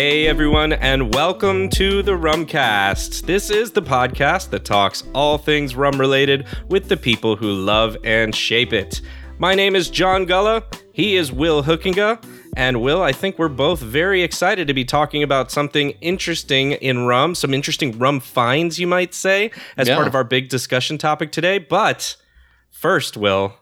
Hey everyone, and welcome to the Rumcast. This is the podcast that talks all things rum related with the people who love and shape it. My name is John Gulla. He is Will Hoekenga. And Will, I think we're both very excited to be talking about something interesting in rum, some interesting rum finds, you might say, as Yeah. part of our big discussion topic today. But first, Will,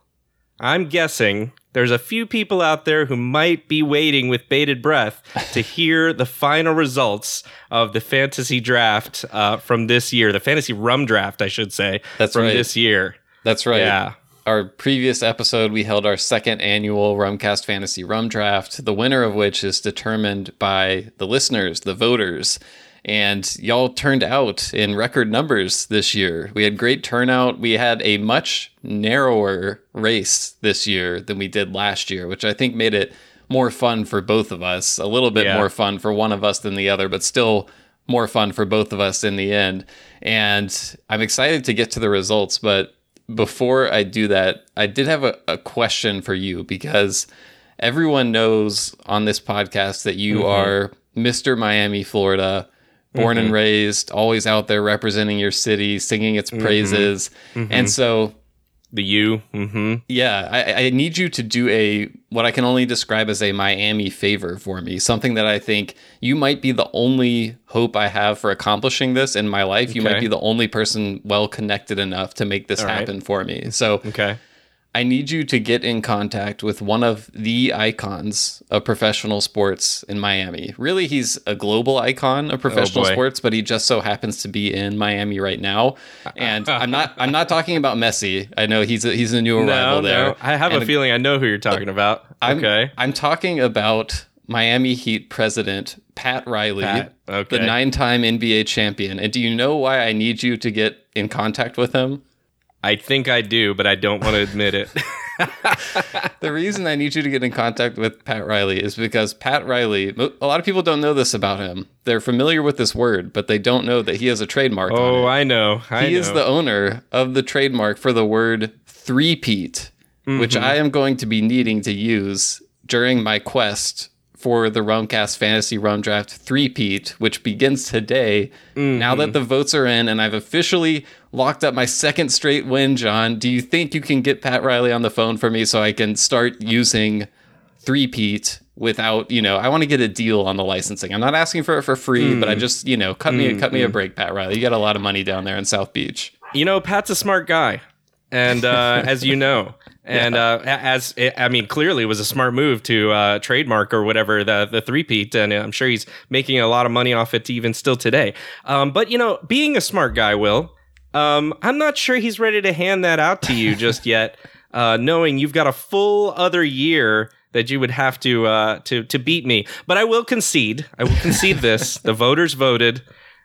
I'm guessing there's a few people out there who might be waiting with bated breath to hear the final results of the fantasy draft uh, from this year, the fantasy rum draft, I should say, That's from right. this year. That's right. Yeah. Our previous episode, we held our second annual Rumcast Fantasy Rum Draft, the winner of which is determined by the listeners, the voters. And y'all turned out in record numbers this year. We had great turnout. We had a much narrower race this year than we did last year, which I think made it more fun for both of us. A little bit Yeah. more fun for one of us than the other, but still more fun for both of us in the end. And I'm excited to get to the results, but before I do that, I did have a, a question for you because everyone knows on this podcast that you mm-hmm. are Mr. Miami, Florida, born and mm-hmm. raised, always out there representing your city, singing its mm-hmm. praises. Mm-hmm. And so The you, Mm-hmm. yeah, I, I need you to do a what I can only describe as a Miami favor for me. Something that I think you might be the only hope I have for accomplishing this in my life. You might be the only person well connected enough to make this right. happen for me. So Okay. I need you to get in contact with one of the icons of professional sports in Miami. Really, he's a global icon of oh, professional boy. sports, but he just so happens to be in Miami right now. And I'm not I'm not talking about Messi. I know he's a, he's a new No, arrival there. no. I have a feeling I know who you're talking about. I'm, okay. I'm talking about Miami Heat president Pat Riley, Pat, okay. the nine-time NBA champion. And do you know why I need you to get in contact with him? I think I do, but I don't want to admit it. The reason I need you to get in contact with Pat Riley is because Pat Riley, a lot of people don't know this about him. They're familiar with this word, but they don't know that he has a trademark oh. I know. I He know. is the owner of the trademark for the word three-peat, which Mm-hmm. I am going to be needing to use during my quest for the Rumcast Fantasy Rum Draft three-peat, which begins today. Now Mm-hmm. that the votes are in and I've officially locked up my second straight win, John, do you think you can get Pat Riley on the phone for me so I can start using three-peat without, you know, I want to get a deal on the licensing. I'm not asking for it for free, Mm. but I just, you know, cut me cut me a break, Pat Riley. You got a lot of money down there in South Beach. you know, Pat's a smart guy, and uh, as you know, and uh, a- as I mean, clearly it was a smart move to uh, trademark or whatever the the three peat, and I'm sure he's making a lot of money off it even still today. Um, but you know, being a smart guy, Will, um, I'm not sure he's ready to hand that out to you just yet, uh, knowing you've got a full other year. That you would have to uh, to to beat me, but I will concede. I will concede this. The voters voted.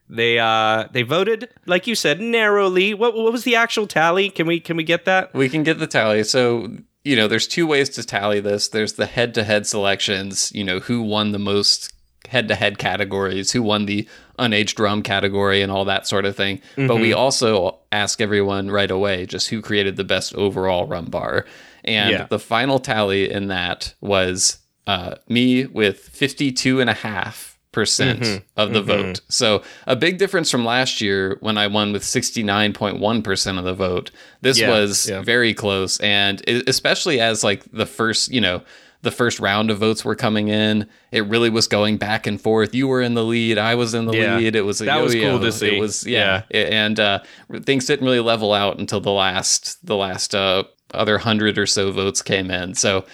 They uh they voted like you said narrowly. What what was the actual tally? Can we can we get that? We can get the tally. So, you know, there's two ways to tally this. There's the head to head selections, you know, who won the most head to head categories, who won the unaged rum category, and all that sort of thing. But we mm-hmm. also ask everyone right away just who created the best overall rum bar. And Yeah. the final tally in that was uh, me with 52 and a half percent mm-hmm. of the mm-hmm. vote. So a big difference from last year when I won with 69.1% of the vote. This Yeah, was yeah. very close and especially as like the first, you know, the first round of votes were coming in, it really was going back and forth. You were in the lead, I was in the Yeah. lead. It was That was yo-yo. cool to see. It was yeah, and uh, things didn't really level out until the last the last uh, other hundred or so votes came in. So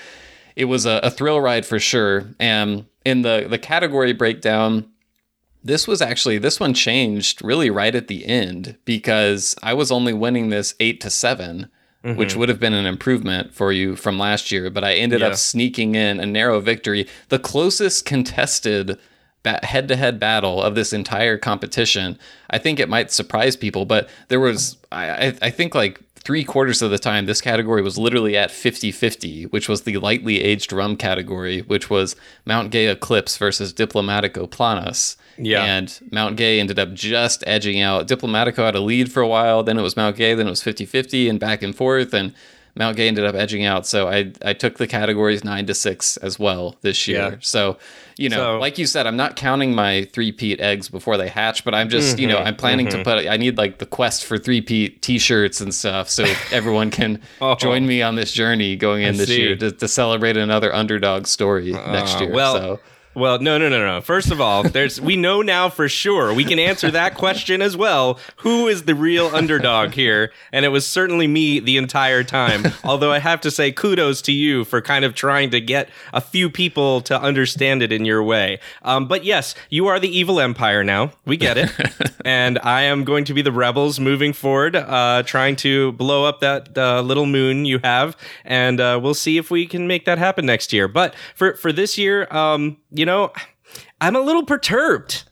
it was a, a thrill ride for sure. And in the the category breakdown, this was actually this one changed really right at the end because I was only winning this eight to 7 which mm-hmm. would have been an improvement for you from last year. But I ended Yeah. up sneaking in a narrow victory, the closest contested head to head battle of this entire competition. I think it might surprise people, but there was I, I- think like three quarters of the time this category was literally at 50-50 which was the lightly aged rum category which was mount gay eclipse versus diplomatico planas Yeah. and mount gay ended up just edging out diplomatico had a lead for a while then it was mount gay then it was 50-50 and back and forth and Mount Gay ended up edging out. So I I took the categories nine to six as well this year. Yeah. So you know, So- like you said, I'm not counting my three peat eggs before they hatch, but I'm just you Mm-hmm. know I'm planning to put. I need like the quest for three peat T-shirts and stuff, so everyone can Oh. join me on this journey going in this see. year to, to celebrate another underdog story next Uh, year. well, so. Well, no, no, no, no. First of all, there's we know now for sure. We can answer that question as well. Who is the real underdog here? And it was certainly me the entire time. Although I have to say kudos to you for kind of trying to get a few people to understand it in your way. Um, but yes, you are the evil empire now. We get it. and I am going to be the rebels moving forward, uh, trying to blow up that uh, little moon you have, and uh, we'll see if we can make that happen next year. But for for this year, um, you know, I'm a little perturbed,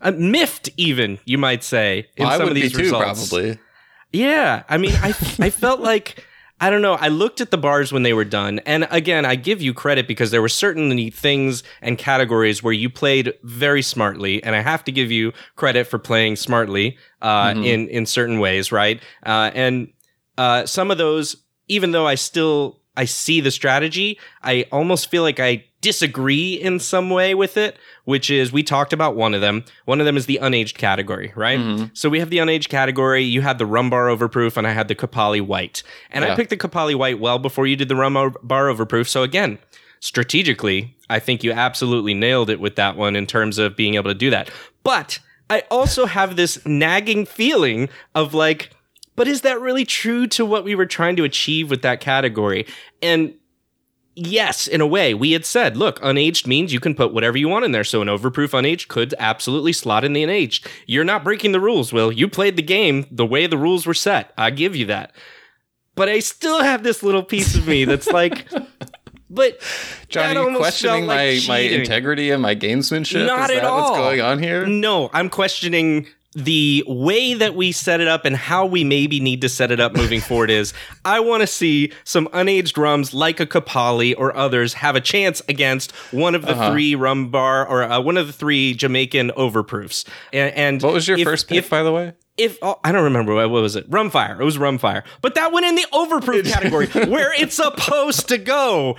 uh, miffed, even you might say, in I some would of be these too, results. probably. Yeah, I mean, I I felt like I don't know. I looked at the bars when they were done, and again, I give you credit because there were certainly things and categories where you played very smartly, and I have to give you credit for playing smartly uh, in in certain ways, right? Uh, and uh, some of those, even though I still I see the strategy, I almost feel like I disagree in some way with it, which is we talked about one of them. One of them is the unaged category, right? Mm-hmm. So we have the unaged category. You had the rum bar overproof, and I had the Copalli white. And I picked the Copalli white well before you did the rum bar overproof. So again, strategically, I think you absolutely nailed it with that one in terms of being able to do that. But I also have this nagging feeling of like, but is that really true to what we were trying to achieve with that category? And yes, in a way, we had said, look, unaged means you can put whatever you want in there. So an overproof unaged could absolutely slot in the unaged. You're not breaking the rules, Will. You played the game the way the rules were set. I give you that. But I still have this little piece of me that's like, but John, are you questioning like my, my integrity and my gamesmanship? Not Is at that all. what's going on here? No, I'm questioning the way that we set it up and how we maybe need to set it up moving forward is I want to see some unaged rums like a Copalli or others have a chance against one of the Uh-huh. three rum bar or uh, one of the three Jamaican overproofs. And, and What was your if- first pick, if- by the way? if oh, I don't remember what, what was it, Rumfire. It was Rumfire, but that went in the overproof category where it's supposed to go.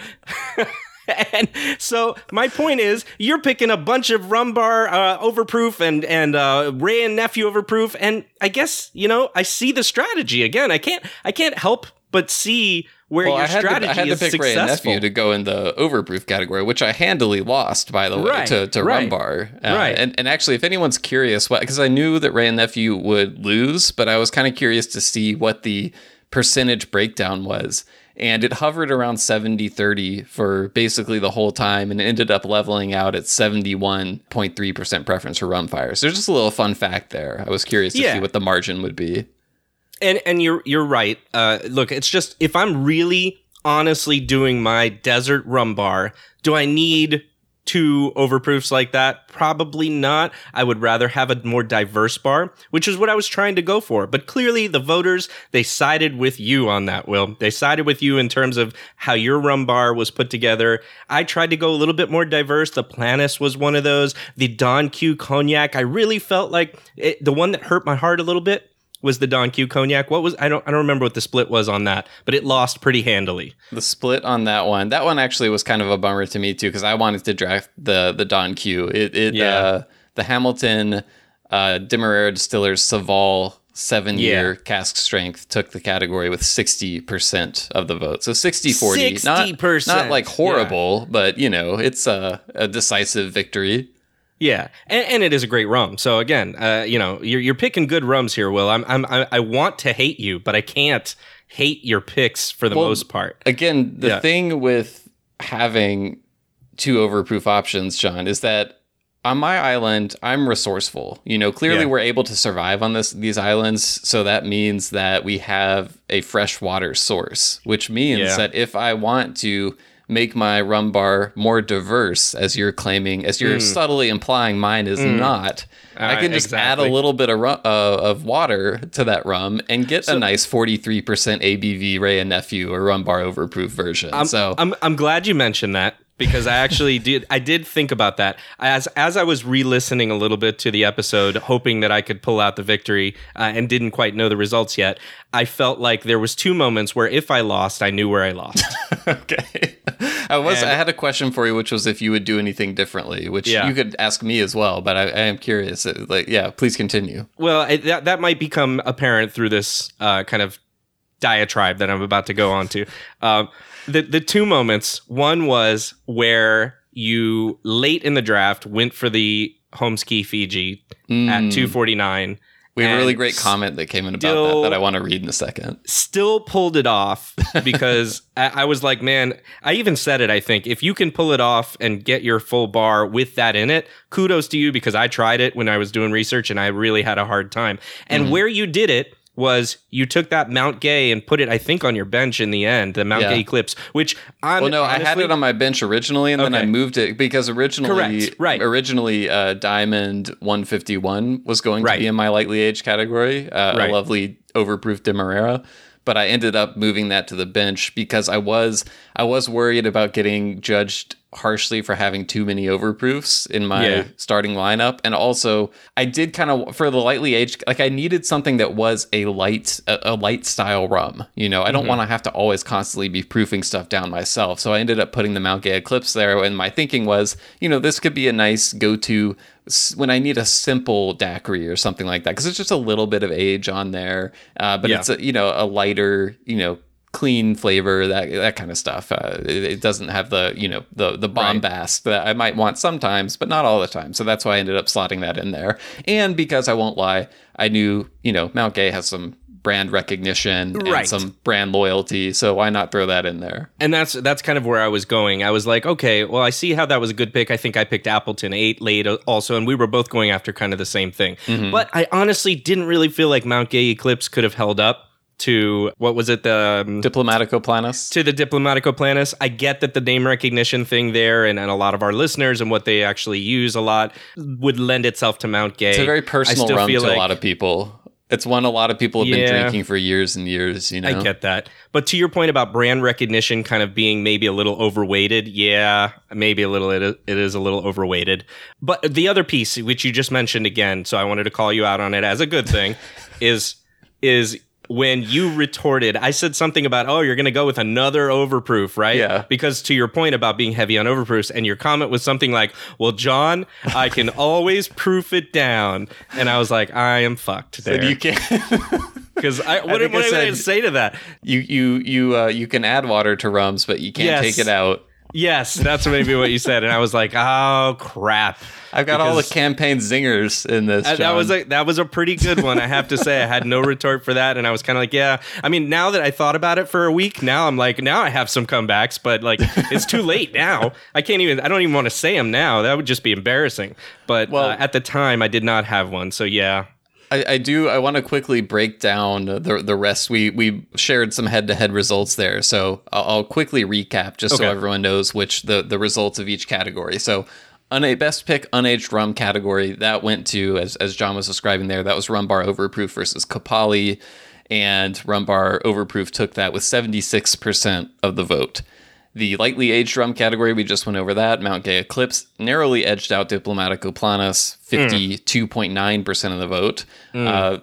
and so my point is, you're picking a bunch of Rumbar uh, overproof and and uh, Wray and nephew overproof, and I guess you know I see the strategy again. I can't I can't help but see where Well, your strategy to, I had to is pick Wray and. Nephew to go in the overproof category, which I handily lost, by the way, Right, to, to right, Rumbar. Uh, right. And, and actually, if anyone's curious, because I knew that Wray and Nephew would lose, but I was kind of curious to see what the percentage breakdown was. And it hovered around 70 30 for basically the whole time and ended up leveling out at 71.3% preference for Rumfire. So, there's just a little fun fact there. I was curious to Yeah. see what the margin would be. and and you're you're right. Uh, look, it's just if I'm really honestly doing my desert rum bar, do I need two overproofs like that? Probably not. I would rather have a more diverse bar, which is what I was trying to go for. But clearly, the voters they sided with you on that. Will they sided with you in terms of how your rum bar was put together? I tried to go a little bit more diverse. The Planas was one of those. The Don Q cognac. I really felt like it, the one that hurt my heart a little bit was the Don Q cognac. What was I don't I don't remember what the split was on that, but it lost pretty handily. The split on that one, that one actually was kind of a bummer to me too, because I wanted to draft the the Don Q. It, it Yeah. uh, the Hamilton uh, Demerara Distillers Savalle seven year Yeah. cask strength took the category with 60% of the vote. So 60 40. Not, 60%, not like horrible, but you know, it's a, a decisive victory. Yeah, and, and it is a great rum. So again, uh, you know, you're you're picking good rums here, Will. I'm I'm I, I want to hate you, but I can't hate your picks for the Well, most part. Again, the Yeah. thing with having two overproof options, John, is that on my island, I'm resourceful. You know, clearly Yeah. we're able to survive on this these islands, so that means that we have a fresh water source, which means Yeah. that if I want to make my rum bar more diverse, as you're claiming, as you're subtly implying mine is not, I Uh, can just add a little bit of ru- uh, of water to that rum and get a nice 43% ABV Wray and Nephew or rum bar overproof version. I'm, so I'm I'm glad you mentioned that because I actually did I did think about that as as I was re-listening a little bit to the episode, hoping that I could pull out the victory, uh, and didn't quite know the results yet. I felt like there was two moments where if I lost, I knew where I lost. okay. I was. And- I had a question for you, which was if you would do anything differently, which Yeah. you could ask me as well. But I, I am curious. Uh, Like, yeah, please continue. well, I, that that might become apparent through this uh, kind of diatribe that I'm about to go on to. Um, the the two moments. One was where you late in the draft went for the Holmes Cay Fiji at 249. We have a really great comment that came in about that that I want to read in a second. still pulled it off because I, I was like, man, I even said it. I think if you can pull it off and get your full bar with that in it, kudos to you because I tried it when I was doing research and I really had a hard time. And Mm-hmm. where you did it was you took that Mount Gay and put it, I think, on your bench in the end, the Mount Yeah. Gay Eclipse, which on, Well, no, I had it on my bench originally, and then I moved it because originally, Correct, right. Originally, uh, Diamond 151 was going Right. to be in my lightly aged category, uh, Right. a lovely overproof Demerara. But I ended up moving that to the bench because I was I was worried about getting judged harshly for having too many overproofs in my Yeah. starting lineup, and also I did kind of for the lightly aged like I needed something that was a light a, a light style rum. You know, I don't want to have to always constantly be proofing stuff down myself. So I ended up putting the Mount Gay Eclipse there, and my thinking was, you know, this could be a nice go to when I need a simple daiquiri or something like that because it's just a little bit of age on there, uh, but Yeah. it's a, you know a lighter you know clean flavor that that kind of stuff. Uh, it, it doesn't have the you know the the bombast that I might want sometimes, but not all the time. So that's why I ended up slotting that in there. And because I won't lie, I knew you know Mount Gay has some brand recognition and Right. some brand loyalty, so why not throw that in there? and that's that's kind of where I was going. I was like, okay, well, I see how that was a good pick. I think I picked Appleton eight late also, and we were both going after kind of the same thing. Mm-hmm. But I honestly didn't really feel like Mount Gay Eclipse could have held up to what was it the um, Diplomatico Planas. to the Diplomatico Planas. I get that the name recognition thing there, and, and a lot of our listeners and what they actually use a lot would lend itself to Mount Gay. It's a very I personal still rum to feel a lot of people. It's one a lot of people have been drinking for years and years. You know, I get that. But to your point about brand recognition kind of being maybe a little overweighted, yeah, maybe a little, it is, it is a little overweighted. But the other piece, which you just mentioned again, so I wanted to call you out on it as a good thing, is, is when you retorted, I said something about, oh, you're going to go with another overproof, right? Yeah. Because to your point about being heavy on overproofs, and your comment was something like, well, John, I can always proof it down. And I was like, I am fucked there. you can Because I, what, think what I I said- to say to that? you you you uh, you can add water to rums, but you can't Yes. take it out. Yes, that's maybe what you said, and I was like, "Oh crap!" I've got all the campaign zingers in this. That was a that was a pretty good one, I have to say. I had no retort for that, and I was kind of like, "Yeah." I mean, now that I thought about it for a week, now I'm like, now I have some comebacks, but like, it's too late now. I can't even. I don't even want to say them now. That would just be embarrassing. But Well- uh, at the time, I did not have one, so yeah. I, I do. I want to quickly break down the the rest. We we shared some head to head results there, so I'll, I'll quickly recap just Okay. so everyone knows which the the results of each category. So. Una- best pick unaged rum category that went to as, as John was describing there that was rum bar overproof versus Copalli and rum bar overproof took that with 76% of the vote the lightly aged rum category, we just went over that. Mount Gay Eclipse narrowly edged out Diplomatico Planas, 52.9% of the vote. Uh,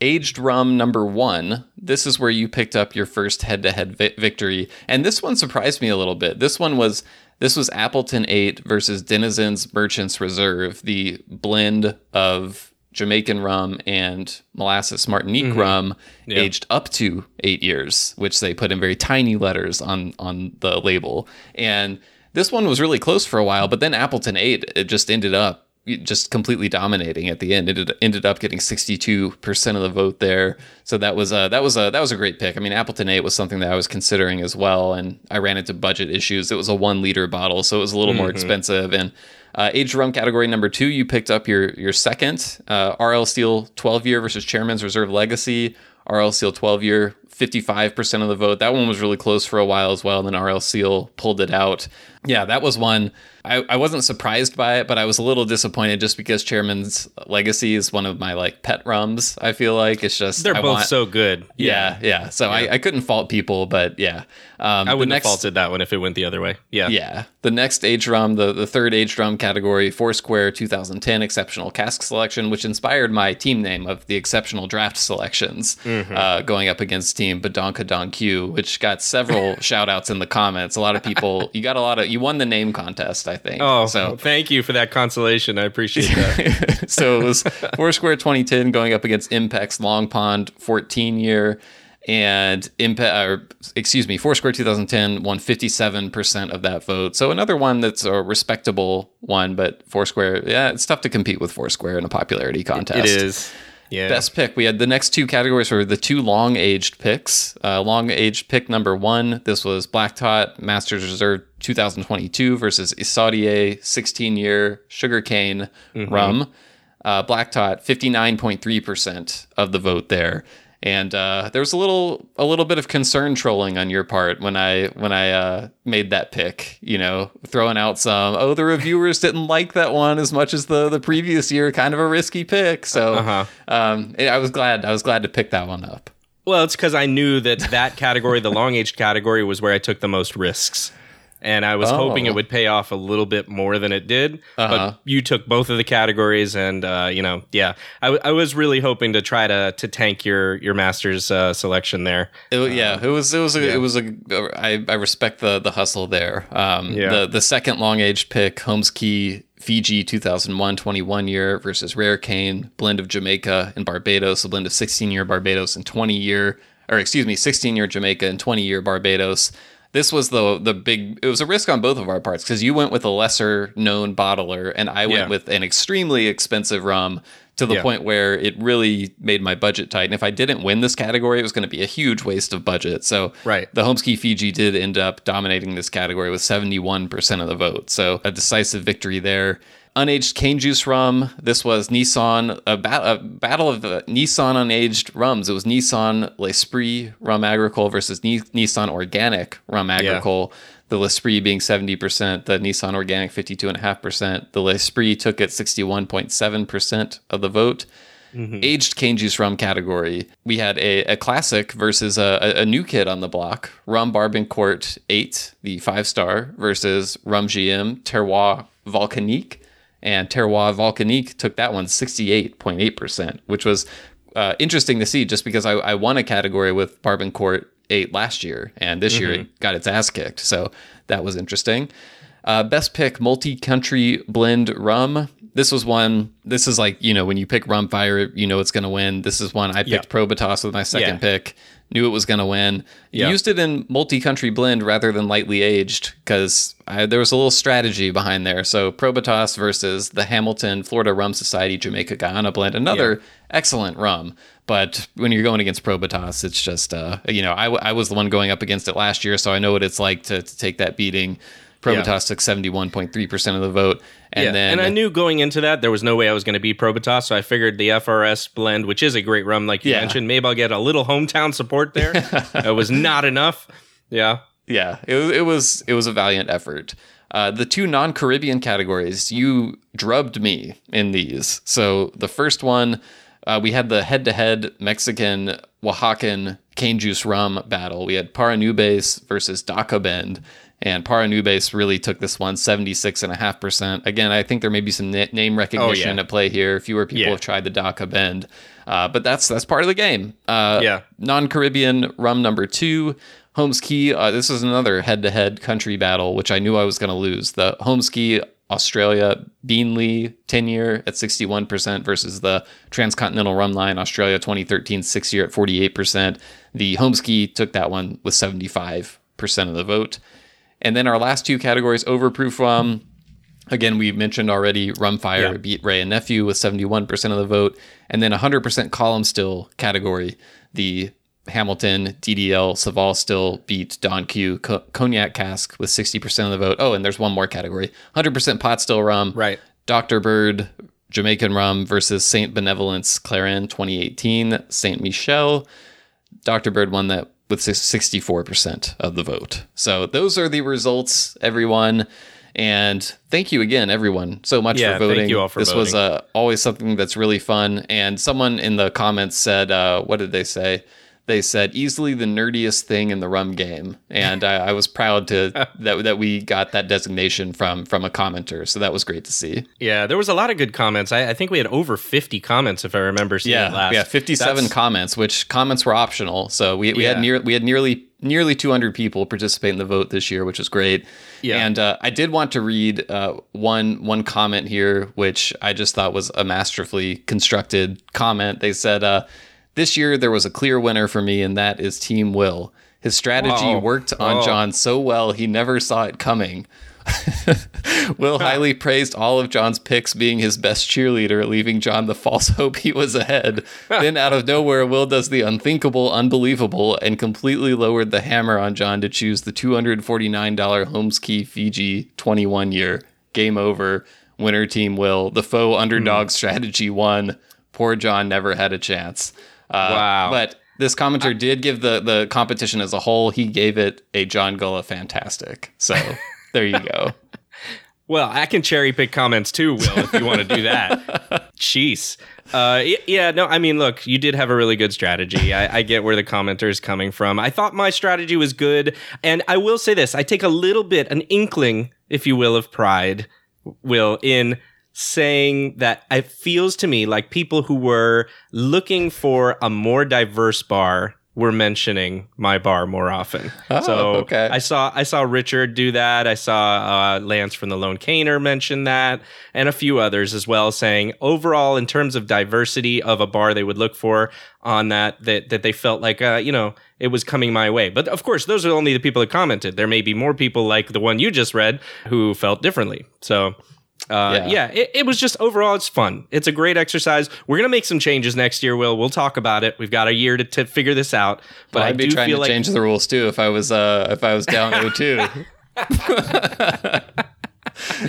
aged rum number one, this is where you picked up your first head to head victory. And this one surprised me a little bit. This one was. This was Appleton 8 versus Denizens Merchants Reserve, the blend of Jamaican rum and molasses Martinique mm-hmm. rum, Yeah. aged up to eight years, which they put in very tiny letters on on the label. And this one was really close for a while, but then Appleton Eight it just ended up just completely dominating at the end. It ended- up getting sixty two percent of the vote there. So that was a that was a that was a great pick. I mean, Appleton Eight was something that I was considering as well, and I ran into budget issues. It was a one liter bottle, so it was a little more mm-hmm. expensive and. Uh, aged rum category number two, you picked up your your second uh, RL Seale 12 year versus Chairman's Reserve Legacy. RL Seale 12 year, 55% of the vote. That one was really close for a while as well. And then RL Seale pulled it out. Yeah, that was one. I, I wasn't surprised by it, but I was a little disappointed just because Chairman's Legacy is one of my like pet rums. I feel like it's just They're I both want- so good. yeah, yeah. So I, I couldn't fault people, but yeah. Um, I wouldn't next, have faulted that one if it went the other way. Yeah. yeah. The next age drum, the, the third age drum category, Foursquare 2010 Exceptional Cask Selection, which inspired my team name of the Exceptional Draft Selections, Mm-hmm. uh, going up against Team Badonka Don Q, which got several shout outs in the comments. A lot of people, you got a lot of, you won the name contest, I think. Oh, so thank you for that consolation. I appreciate that. so it was Foursquare 2010 going up against Impex Long Pond 14 year. And Impe- or, excuse me, Foursquare 2010 won 57% of that vote. So another one that's a respectable one, but Foursquare, yeah, it's tough to compete with Foursquare in a popularity contest. it is. Yeah. Best pick. We had the next two categories were the two long aged picks. Uh, long aged pick number one. This was Black Tot Masters Reserve 2022 versus Isaudier 16 year sugarcane rum. Uh, Black Tot 59.3% of the vote there. And uh, there was a little a little bit of concern trolling on your part when I when I uh, made that pick. You know, throwing out some oh the reviewers didn't like that one as much as the the previous year, kind of a risky pick. So Uh-huh. um, I was glad I was glad to pick that one up. Well, it's because I knew that that category, the long age category, was where I took the most risks. And I was Oh. hoping it would pay off a little bit more than it did. Uh-huh. But you took both of the categories, and uh, you know, yeah, I, w- I was really hoping to try to to tank your your masters uh, selection there. It, yeah, it was it was a, it was a I, I respect the the hustle there. Um, Yeah. The the second long age pick, Holmes Cay Fiji 2001 21 year versus Rare Cane blend of Jamaica and Barbados, a blend of 16 year Barbados and 20 year or excuse me 16 year Jamaica and 20 year Barbados. This was the the big. It was a risk on both of our parts because you went with a lesser known bottler and I went Yeah. with an extremely expensive rum to the Yeah. point where it really made my budget tight. And if I didn't win this category, it was going to be a huge waste of budget. So Right. the Holmes Cay Fiji did end up dominating this category with 71% of the vote. So a decisive victory there. Unaged cane juice rum. This was Neisson, a, ba- a battle of the Neisson unaged rums. It was Neisson L'Esprit Rum Agricole versus Ni- Neisson Organic Rum Agricole. The L'Esprit being 70%, the Neisson Organic 52.5%. The L'Esprit took it 61.7% of the vote mm-hmm. aged cane juice rum category, we had a, a classic versus a, a, a new kid on the block. Rum Barbancourt 8, the five star, versus Rum JM Terroir Volcanique. And Terroir Volcanique took that one 68.8%, which was uh, interesting to see just because I, I won a category with Barbancourt 8 last year, and this year it got its ass kicked. So that was interesting. Uh, best pick multi country blend rum. This was one. This is like you know when you pick rum fire, you know it's going to win. This is one I picked Yeah. Probitas with my second Yeah. pick. Knew it was going to win. Yeah. Used it in multi country blend rather than lightly aged because there was a little strategy behind there. So Probitas versus the Hamilton Florida Rum Society Jamaica Guyana blend. Another excellent rum. But when you're going against Probitas, it's just, uh, you know, I, w- I was the one going up against it last year, so I know what it's like to, to take that beating. Probitas took 71.3% of the vote. And yeah. then and I knew going into that there was no way I was going to beat Probitas, so I figured the FRS blend, which is a great rum, like you Yeah. mentioned, maybe I'll get a little hometown support there. it was not enough. Yeah. yeah, it was, it was it was a valiant effort. Uh, the two non-Caribbean categories, you drubbed me in these. So the first one, uh, we had the head-to-head Mexican Oaxacan cane juice rum battle. We had Paranubes versus Daca Bend, and Paranubes really took this one 76.5%. Again, I think there may be some na- name recognition yeah. at play here. Fewer people Yeah. have tried the Daca Bend, uh, but that's that's part of the game. Uh, Yeah. non-Caribbean rum number two, Holmes Cay. Uh, this is another head-to-head country battle, which I knew I was going to lose. The Holmes Cay Australia Beenleigh 10 year at 61% versus the Transcontinental Rum Line Australia 2013 six year at 48%. The Holmes Cay took that one with 75% of the vote. And then our last two categories, overproof rum. Again, we mentioned already Rumfire Yeah. beat Wray and Nephew with 71% of the vote. And then 100% column still category. The Hamilton, DDL, Savalle still beat Don Q, Co- Cognac Cask with 60% of the vote. Oh, and there's one more category 100% pot still rum. Right. Dr. Bird, Jamaican rum versus Saint Benevolence Clairin 2018, Saint Michel. Dr. Bird won that with 64% of the vote. So those are the results, everyone. And thank you again, everyone, so much Yeah, for voting. thank you all for this was uh, always something that's really fun. And someone in the comments said, uh, what did they say? They said easily the nerdiest thing in the rum game, and I, I was proud to that that we got that designation from from a commenter. So that was great to see. Yeah, there was a lot of good comments. I, I think we had over 50 comments, if I remember seeing Yeah, it last. we 57 That's- comments, which comments were optional. So we, we Yeah. had near we had nearly nearly 200 people participate in the vote this year, which was great. Yeah. And uh, I did want to read uh, one one comment here, which I just thought was a masterfully constructed comment. They said, uh, "This year there was a clear winner for me, and that is Team Will. His strategy Whoa. worked on Whoa. John so well he never saw it coming." Will highly praised all of John's picks being his best cheerleader, leaving John the false hope he was ahead. then, out of nowhere, Will does the unthinkable, unbelievable, and completely lowered the hammer on John to choose the $249 Holmes Cay Fiji 21 year. Game over. Winner team Will. The faux underdog hmm. strategy won. Poor John never had a chance. Uh, Wow. But this commenter did give the, the competition as a whole, he gave it a John Gulla fantastic. So there you go. Well, I can cherry pick comments too, Will, if you want to do that. Jeez. Uh, yeah, no, I mean, look, you did have a really good strategy. I, I get where the commenter is coming from. I thought my strategy was good. And I will say this I take a little bit, an inkling, if you will, of pride, Will, in saying that it feels to me like people who were looking for a more diverse bar were mentioning my bar more often. Oh, so okay. I saw I saw Richard do that. I saw uh, Lance from the Lone Caner mention that, and a few others as well, saying overall in terms of diversity of a bar they would look for on that that that they felt like uh, you know it was coming my way. But of course, those are only the people that commented. There may be more people like the one you just read who felt differently. So. Uh, Yeah. yeah, it, it was just overall, it's fun. It's a great exercise. We're gonna make some changes next year. Will we'll talk about it. We've got a year to, to figure this out. But Well, I'd be do trying feel to like change the rules too if I was uh if I was down 0-2.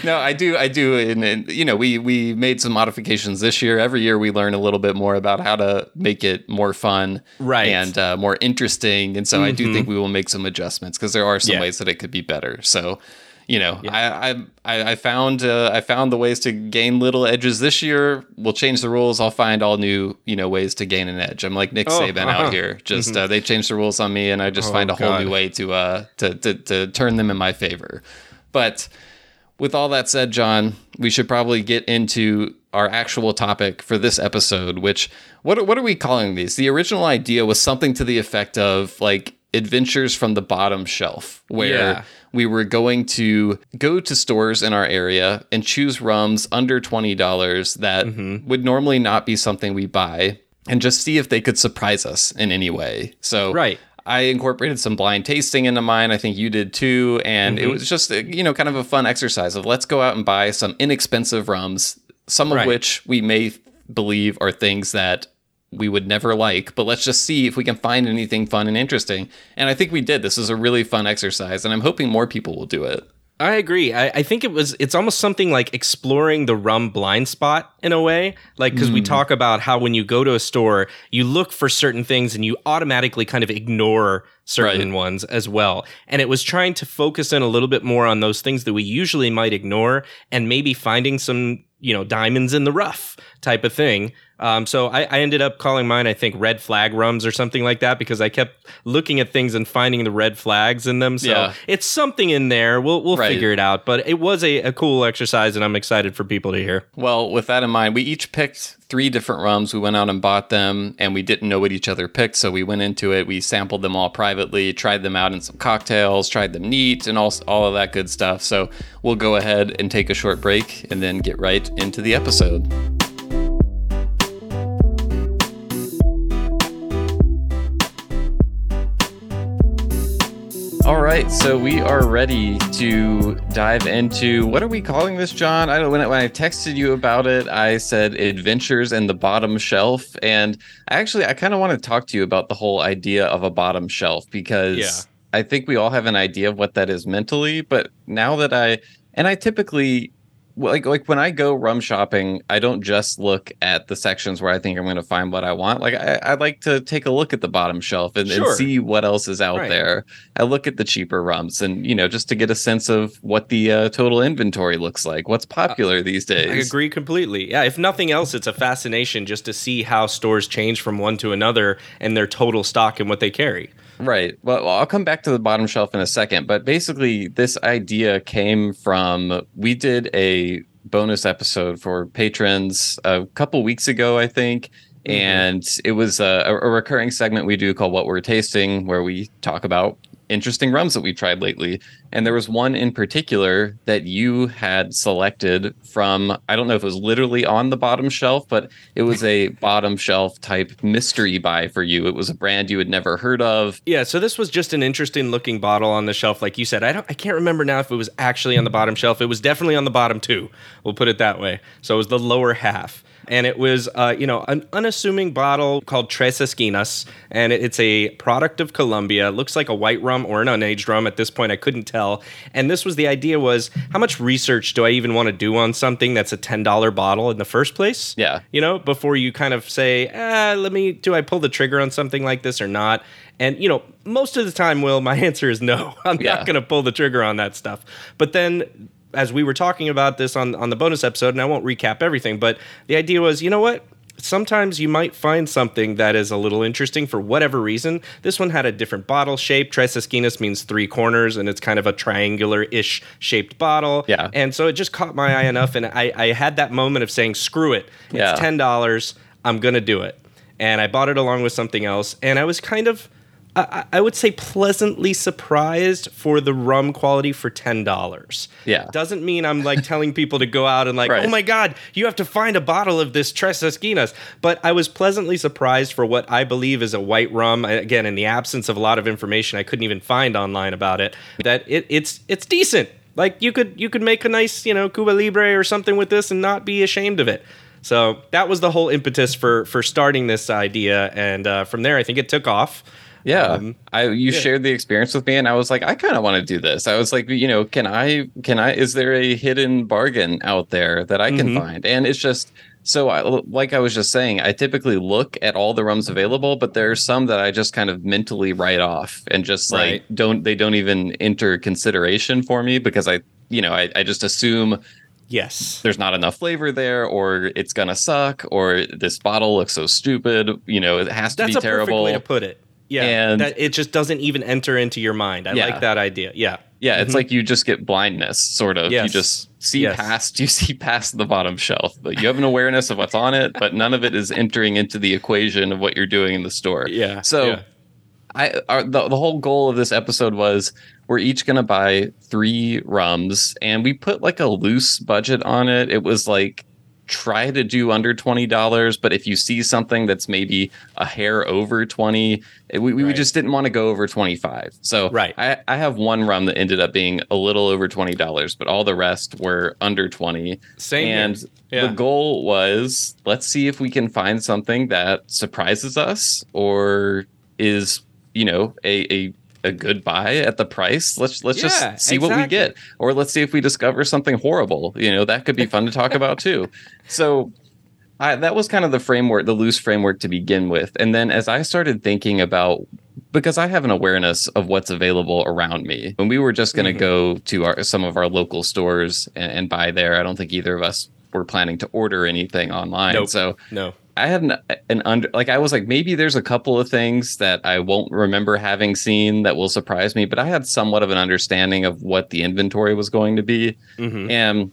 no, I do. I do. And, and, you know, we we made some modifications this year. Every year, we learn a little bit more about how to make it more fun, Right. Mm-hmm. and uh, more interesting. And so, I do think we will make some adjustments because there are some Yeah. ways that it could be better. So, you know, I, I I I found uh, I found the ways to gain little edges this year. We'll change the rules. I'll find all new you know ways to gain an edge. I'm like Nick Oh, Saban uh-huh. out here. Just uh, they changed the rules on me, and I just find a whole new way to uh to, to to turn them in my favor. But with all that said, John, we should probably get into our actual topic for this episode. Which what what are we calling these? The original idea was something to the effect of like adventures from the bottom shelf, where Yeah. we were going to go to stores in our area and choose rums under twenty dollars that Mm-hmm. would normally not be something we buy, and just see if they could surprise us in any way. So Right. I incorporated some blind tasting into mine. I think you did too. And Mm-hmm. it was just, uh, you know, kind of a fun exercise of let's go out and buy some inexpensive rums, some of Right. which we may believe are things that we would never like, but let's just see if we can find anything fun and interesting. And I think we did. This is a really fun exercise, and I'm hoping more people will do it. I agree. I, I think it was. It's almost something like exploring the rum blind spot in a way. Like because we hmm. talk about how when you go to a store, you look for certain things and you automatically kind of ignore certain Right. ones as well. And it was trying to focus in a little bit more on those things that we usually might ignore, and maybe finding some you know diamonds in the rough type of thing. Um, so I, I ended up calling mine, I think, red flag rums or something like that because I kept looking at things and finding the red flags in them. So Yeah. it's something in there. We'll we'll Right. figure it out. But it was a, a cool exercise, and I'm excited for people to hear. Well, with that in mind, we each picked three different rums. We went out and bought them, and we didn't know what each other picked. So we went into it. We sampled them all privately, tried them out in some cocktails, tried them neat, and all, all of that good stuff. So we'll go ahead and take a short break and then get right into the episode. All right, so we are ready to dive into what are we calling this, John? I don't when I, when I texted you about it, I said adventures in the bottom shelf, and I actually, I kind of want to talk to you about the whole idea of a bottom shelf because Yeah. I think we all have an idea of what that is mentally, but now that I and I typically like like when I go rum shopping, I don't just look at the sections where I think I'm going to find what I want. Like I, I like to take a look at the bottom shelf and, Sure. and see what else is out Right. there. I look at the cheaper rums, and you know, just to get a sense of what the uh, total inventory looks like, what's popular these days. I agree completely. Yeah, if nothing else, it's a fascination just to see how stores change from one to another and their total stock and what they carry. Right. Well, I'll come back to the bottom shelf in a second, but basically, this idea came from we did a bonus episode for patrons a couple weeks ago, I think. Mm-hmm. And it was a, a recurring segment we do called What We're Tasting, where we talk about interesting rums that we've tried lately. And there was one in particular that you had selected from, I don't know if it was literally on the bottom shelf, but it was a bottom shelf type mystery buy for you. It was a brand you had never heard of. Yeah, so this was just an interesting looking bottle on the shelf, like you said. I don't, I can't remember now if it was actually on the bottom shelf. It was definitely on the bottom too. We'll put it that way. So it was the lower half, and it was, uh, you know, an unassuming bottle called Tres Esquinas, and it- it's a product of Colombia. It looks like a white rum or an unaged rum. At this point, I couldn't tell. And this was the idea: was how much research do I even want to do on something that's a ten dollar bottle in the first place? Yeah. you know, before you kind of say, ah, let me, do I pull the trigger on something like this or not? And, you know, most of the time, Will, my answer is no. I'm Yeah. not going to pull the trigger on that stuff. But then, as we were talking about this on, on the bonus episode, and I won't recap everything, but the idea was, you know what? Sometimes you might find something that is a little interesting for whatever reason. This one had a different bottle shape. Tres Esquinas means three corners, and it's kind of a triangular ish shaped bottle. Yeah. And so it just caught my eye enough, and I, I had that moment of saying, screw it. Yeah. It's ten dollars. I'm gonna do it. And I bought it along with something else, and I was kind of, I, would say, pleasantly surprised for the rum quality for ten dollars. Yeah. doesn't mean I'm like telling people to go out and like, Right. oh my god, you have to find a bottle of this Tres Esquinas. But I was pleasantly surprised for what I believe is a white rum. Again, in the absence of a lot of information I couldn't even find online about it, that it, it's it's decent. Like you could you could make a nice you know Cuba Libre or something with this and not be ashamed of it. So that was the whole impetus for for starting this idea, and uh, from there I think it took off. Yeah. Um, I you shared the experience with me and I was like, I kind of want to do this. I was like, you know, can I can I is there a hidden bargain out there that I can Mhm. find? And it's just so I, like I was just saying, I typically look at all the rums available, but there are some that I just kind of mentally write off and just like Right. don't they don't even enter consideration for me because I you know, I, I just assume Yes. there's not enough flavor there or it's gonna suck or this bottle looks so stupid, you know, it has to That's be a terrible. perfect way to put it. Yeah, And- that it just doesn't even enter into your mind. I Yeah. like that idea. Yeah, Yeah, it's mm-hmm. like you just get blindness, sort of. You just see Yes. past you see past the bottom shelf, but you have an awareness of what's on it, but none of it is entering into the equation of what you're doing in the store. yeah. So yeah. I our, the the whole goal of this episode was we're each gonna buy three rums, and we put like a loose budget on it. It was like try to do under twenty dollars, but if you see something that's maybe a hair over twenty, it- we, we Right. just didn't want to go over twenty five. So Right. I, I have one rum that ended up being a little over twenty dollars, but all the rest were under twenty. Same and Yeah. the goal was let's see if we can find something that surprises us or is you know a a, a good buy at the price let's let's Yeah, just see what we get or let's see if we discover something horrible you know that could be fun to talk about too so I, that was kind of the framework the loose framework to begin with and then as i started thinking about because i have an awareness of what's available around me when we were just going to Mhm. go to our some of our local stores and, and buy there i don't think either of us were planning to order anything online Nope. so no. I had an, an under like I was like maybe there's a couple of things that I won't remember having seen that will surprise me, but I had somewhat of an understanding of what the inventory was going to be, hmm and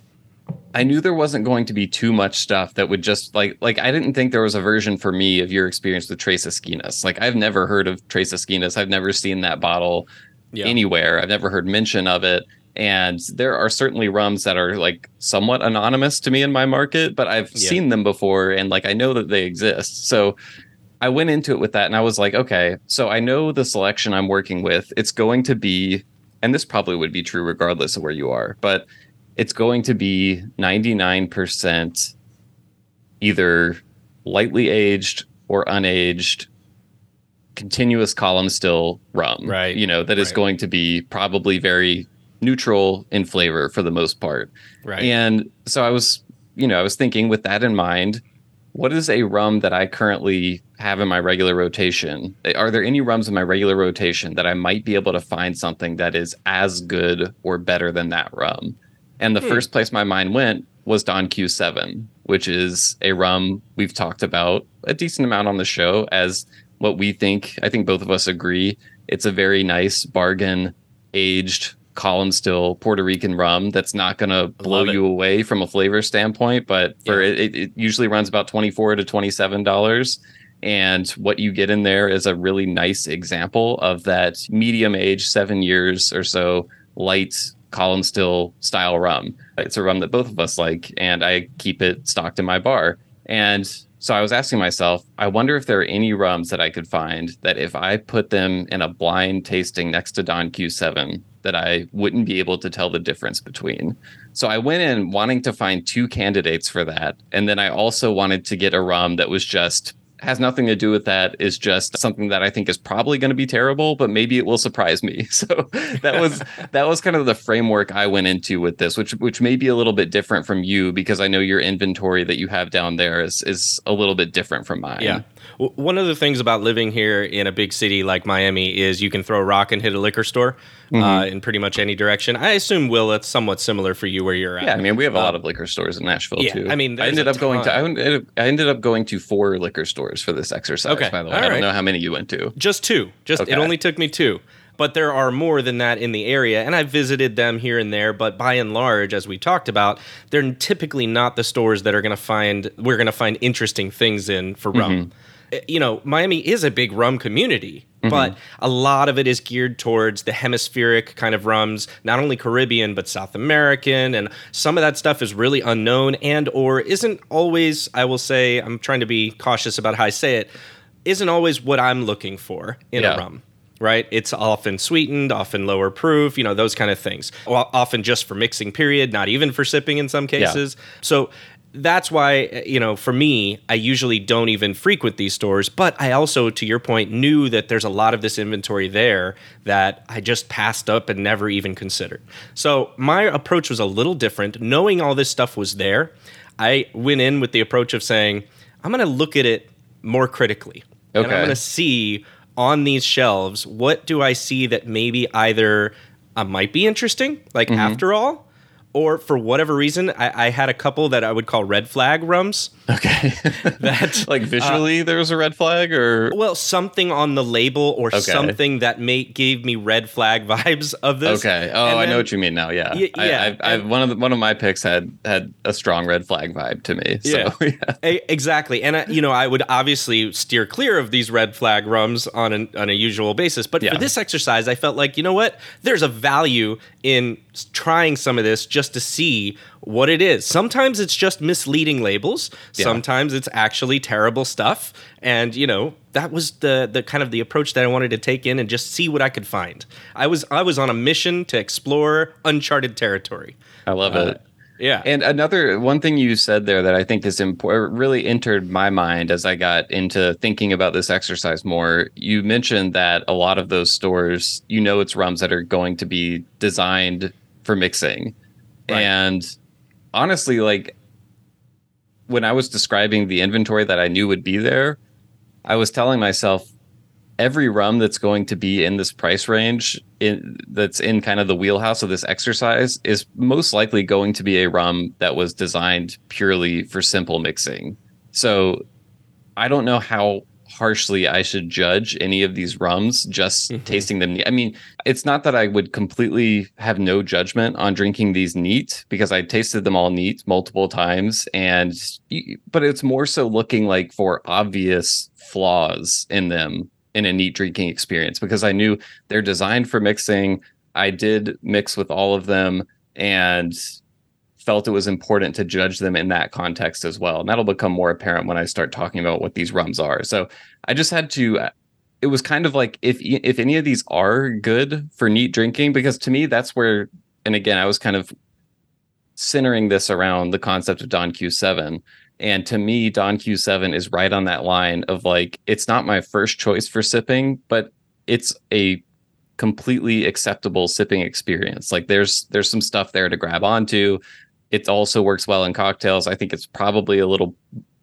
I knew there wasn't going to be too much stuff that would just like like I didn't think there was a version for me of your experience with Tres Esquinas. Like I've never heard of Tres Esquinas. I've never seen that bottle Yeah. anywhere. I've never heard mention of it. And there are certainly rums that are like somewhat anonymous to me in my market, but I've Yeah. seen them before and like I know that they exist. So I went into it with that and I was like, okay, so I know the selection I'm working with, it's going to be, and this probably would be true regardless of where you are, but it's going to be 99% either lightly aged or unaged continuous column still rum Right, you know that is right. going to be probably very neutral in flavor for the most part. Right. And so I was, you know, I was thinking with that in mind, what is a rum that I currently have in my regular rotation? Are there any rums in my regular rotation that I might be able to find something that is as good or better than that rum? And the hmm. first place my mind went was Don Q7, which is a rum we've talked about a decent amount on the show as what we think. I think both of us agree. It's a very nice bargain aged column still Puerto Rican rum that's not going to blow you away from a flavor standpoint, but for yeah. it, it usually runs about 24 to 27 dollars. And what you get in there is a really nice example of that medium age, seven years or so, light column still style rum. It's a rum that both of us like, and I keep it stocked in my bar. And so I was asking myself, I wonder if there are any rums that I could find that if I put them in a blind tasting next to Don Q7, that I wouldn't be able to tell the difference between. So I went in wanting to find two candidates for that. And then I also wanted to get a rum that was just has nothing to do with that is just something that I think is probably going to be terrible, but maybe it will surprise me. So that was that was kind of the framework I went into with this, which which may be a little bit different from you because I know your inventory that you have down there is is a little bit different from mine. Yeah. One of the things about living here in a big city like Miami is you can throw a rock and hit a liquor store uh, mm-hmm. uh, in pretty much any direction. I assume, Will, it's somewhat similar for you where you're at. Yeah, I mean, we have a lot of liquor stores in Nashville yeah, too. I mean, I ended up going to I ended, I ended up going to four liquor stores for this exercise. Okay, by the way, All I don't know how many you went to. Just two. Just okay. it only took me two but there are more than that in the area and i've visited them here and there but by and large as we talked about they're typically not the stores that are going to find we're going to find interesting things in for rum mm-hmm. Eh, you know, Miami is a big rum community, mm-hmm. but a lot of it is geared towards the hemispheric kind of rums, not only Caribbean but South American, and some of that stuff is really unknown and or isn't always. I will say, I'm trying to be cautious about how I say it. Isn't always what I'm looking for in yeah. a rum right? It's often sweetened, often lower proof, you know, those kind of things. Often just for mixing, period, not even for sipping in some cases. Yeah. So that's why you know for me i usually don't even frequent these stores but i also to your point knew that there's a lot of this inventory there that i just passed up and never even considered so my approach was a little different knowing all this stuff was there i went in with the approach of saying i'm going to look at it more critically okay. and i'm going to see on these shelves what do i see that maybe either uh, might be interesting like mm-hmm. after all or for whatever reason, I, I, had a couple that I would call red flag rums. Okay. that like visually uh, there was a red flag or well, something on the label or okay. something that made gave me red flag vibes of this. Okay. Oh, then, I know what you mean now. Yeah. Y- yeah. I, I, and, one of the, one of my picks had had a strong red flag vibe to me. So, yeah. yeah. exactly. And I, you know, I would obviously steer clear of these red flag rums on an on a usual basis, but yeah. for this exercise, I felt like you know what, there's a value in trying some of this just to see what it is. Sometimes it's just misleading labels. Yeah. Sometimes it's actually terrible stuff. And you know, that was the the kind of the approach that I wanted to take in and just see what I could find. I was I was on a mission to explore uncharted territory. I love uh, it. Yeah. And another one thing you said there that I think is important really entered my mind as I got into thinking about this exercise more. You mentioned that a lot of those stores, you know, it's rums that are going to be designed for mixing. Right. And honestly, like when I was describing the inventory that I knew would be there, I was telling myself every rum that's going to be in this price range in that's in kind of the wheelhouse of this exercise is most likely going to be a rum that was designed purely for simple mixing. So I don't know how harshly I should judge any of these rums just mm-hmm. tasting them. I mean, it's not that I would completely have no judgment on drinking these neat because I tasted them all neat multiple times and but it's more so looking like for obvious flaws in them in a neat drinking experience because I knew they're designed for mixing. I did mix with all of them and felt it was important to judge them in that context as well. And that'll become more apparent when I start talking about what these rums are. So I just had to uh, it was kind of like if if any of these are good for neat drinking because to me that's where and again I was kind of centering this around the concept of Don Q7 and to me Don Q7 is right on that line of like it's not my first choice for sipping but it's a completely acceptable sipping experience. Like there's there's some stuff there to grab onto. It also works well in cocktails. I think it's probably a little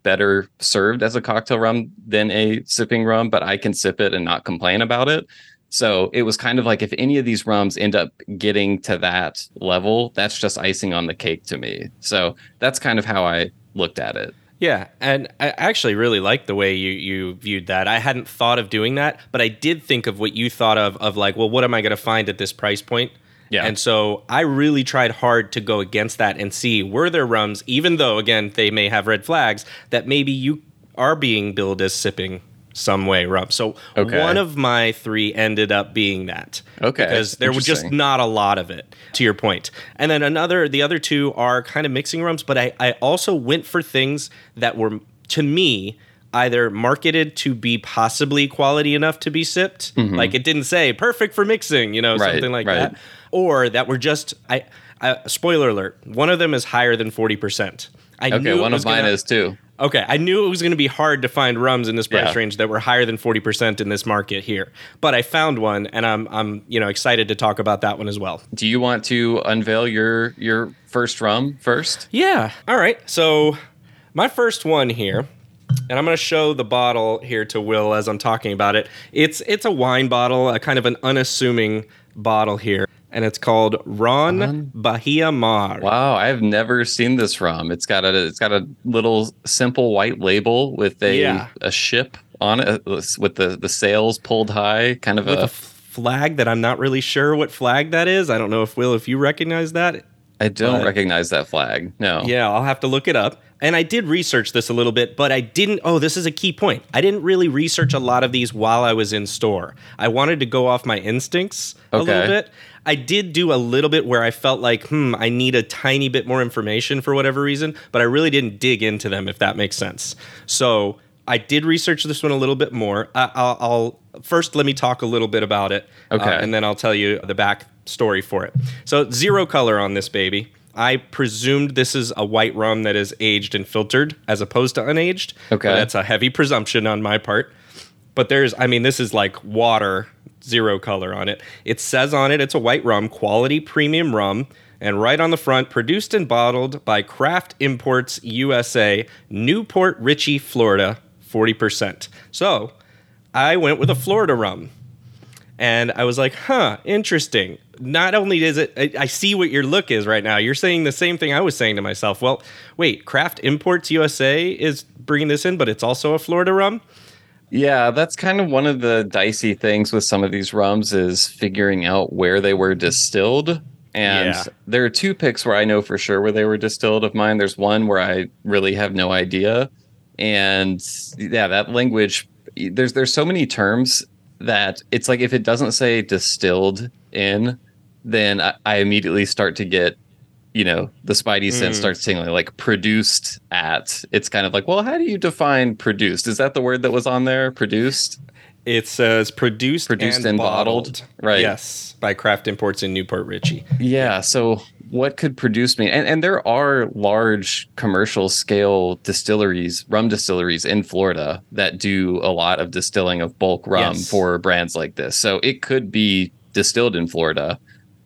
better served as a cocktail rum than a sipping rum, but I can sip it and not complain about it. So it was kind of like if any of these rums end up getting to that level, that's just icing on the cake to me. So that's kind of how I looked at it. Yeah, and I actually really like the way you you viewed that. I hadn't thought of doing that, but I did think of what you thought of of like, well, what am I going to find at this price point? Yeah. And so I really tried hard to go against that and see were there rums, even though again they may have red flags, that maybe you are being billed as sipping some way rum. So Okay. one of my three ended up being that. Okay, Because there was just not a lot of it, to your point. And then another, the other two are kind of mixing rums, but I, I also went for things that were, to me, either marketed to be possibly quality enough to be sipped. Like it didn't say perfect for mixing, you know, Mm-hmm. Right, something like right. that. Or that were just, I, I, spoiler alert, one of them is higher than 40%. I Okay, knew one of mine gonna- is too. Okay, I knew it was going to be hard to find rums in this price Yeah. range that were higher than 40% in this market here. But I found one and I'm I'm, you know, excited to talk about that one as well. Do you want to unveil your your first rum first? Yeah. All right. So, my first one here and I'm going to show the bottle here to Will as I'm talking about it. It's it's a wine bottle, a kind of an unassuming bottle here, and it's called Ron Bahia Mar. Wow, I've never seen this rum. It's got a it's got a little simple white label with a Yeah. a ship on it uh, with the the sails pulled high, kind of With a a flag that I'm not really sure what flag that is. I don't know if Will if you recognize that. I don't but- recognize that flag. No. Yeah, I'll have to look it up. And I did research this a little bit, but I didn't. Oh, this is a key point. I didn't really research a lot of these while I was in store. I wanted to go off my instincts a little bit. I did do a little bit where I felt like, hmm, I need a tiny bit more information for whatever reason, but I really didn't dig into them, if that makes sense. So I did research this one a little bit more. I, I'll, I'll first let me talk a little bit about it, uh, and then I'll tell you the back story for it. So zero color on this baby. I presumed this is a white rum that is aged and filtered as opposed to unaged. Okay. That's a heavy presumption on my part. But there's, I mean, this is like water, zero color on it. It says on it it's a white rum, quality premium rum, and right on the front, produced and bottled by Craft Imports USA, New Port Richey, Florida, 40%. So I went with a Florida rum. And I was like, huh, interesting. Not only is it, I, I see what your look is right now. You're saying the same thing I was saying to myself. Well, wait, Craft Imports USA is bringing this in, but it's also a Florida rum? Yeah, that's kind of one of the dicey things with some of these rums is figuring out where they were distilled. And Yeah. there are two picks where I know for sure where they were distilled of mine. There's one where I really have no idea. And yeah, that language there's there's so many terms that it's like if it doesn't say distilled in, then I, I immediately start to get you know the spidey sense Mm. starts tingling like produced at it's kind of like well how do you define produced is that the word that was on there produced It says produced, Produced and bottled. Right. Yes, by Craft Imports in New Port Richey. yeah so what could produce mean and, and there are large commercial scale distilleries rum distilleries in florida that do a lot of distilling of bulk rum Yes. for brands like this so it could be distilled in florida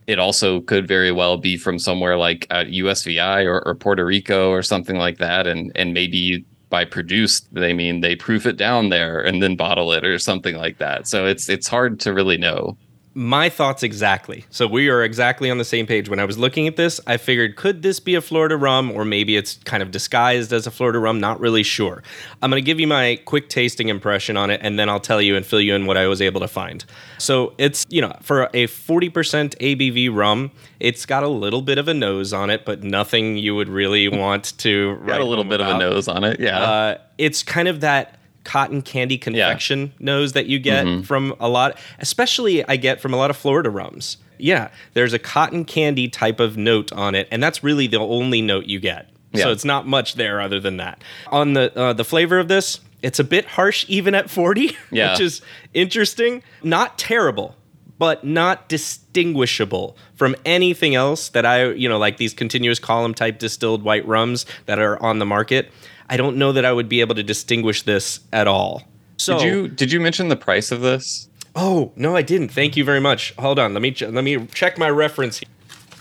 it also could very well be from somewhere like uh, USVI or, or Puerto Rico or something like that, and and maybe by produced they mean they proof it down there and then bottle it or something like that. So it's it's hard to really know. My thoughts exactly. So we are exactly on the same page. When I was looking at this, I figured could this be a Florida rum or maybe it's kind of disguised as a Florida rum? Not really sure. I'm going to give you my quick tasting impression on it and then I'll tell you and fill you in what I was able to find. So it's, you know, for a 40% ABV rum, it's got a little bit of a nose on it, but nothing you would really want to Got a little bit of a nose on it, yeah. uh, it's kind of that cotton candy confection nose that you get Mm-hmm. from a lot, especially I get from a lot of Florida rums. Yeah, there's a cotton candy type of note on it, and that's really the only note you get. So it's not much there other than that. On the uh, the flavor of this, it's a bit harsh even at 40, Yeah. which is interesting. Not terrible, but not distinguishable from anything else that I, you know, like these continuous column type distilled white rums that are on the market. I don't know that I would be able to distinguish this at all. So did you did you mention the price of this? Oh no, I didn't. Thank you very much. Hold on, let me ch- let me check my reference. Here.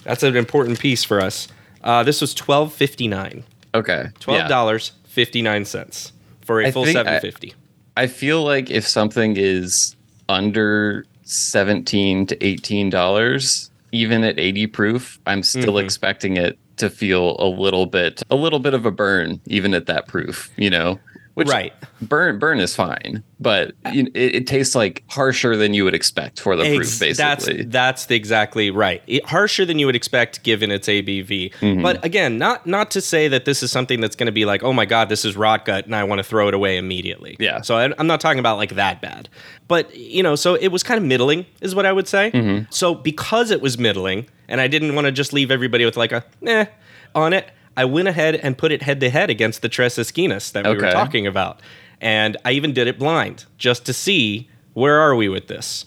That's an important piece for us. Uh, this was twelve fifty nine. Okay. Twelve dollars fifty nine cents for a I full think I- seven fifty. I feel like if something is under 17 to 18 dollars, even at 80 proof, I'm still Mhm. expecting it to feel a little bit a little bit of a burn even at that proof, you know. Which Right. burn burn is fine, but it, it tastes like harsher than you would expect for the proof Ex- basically. That's that's the exactly right. It, harsher than you would expect given its ABV. Mm-hmm. But again, not not to say that this is something that's going to be like, oh my god, this is rot gut, and I want to throw it away immediately. Yeah. So I, I'm not talking about like that bad. But you know, so it was kind of middling, is what I would say. Mm-hmm. So because it was middling, and I didn't want to just leave everybody with like a eh on it, I went ahead and put it head to head against the Tres Esquinas that we were talking about. And I even did it blind just to see where are we with this.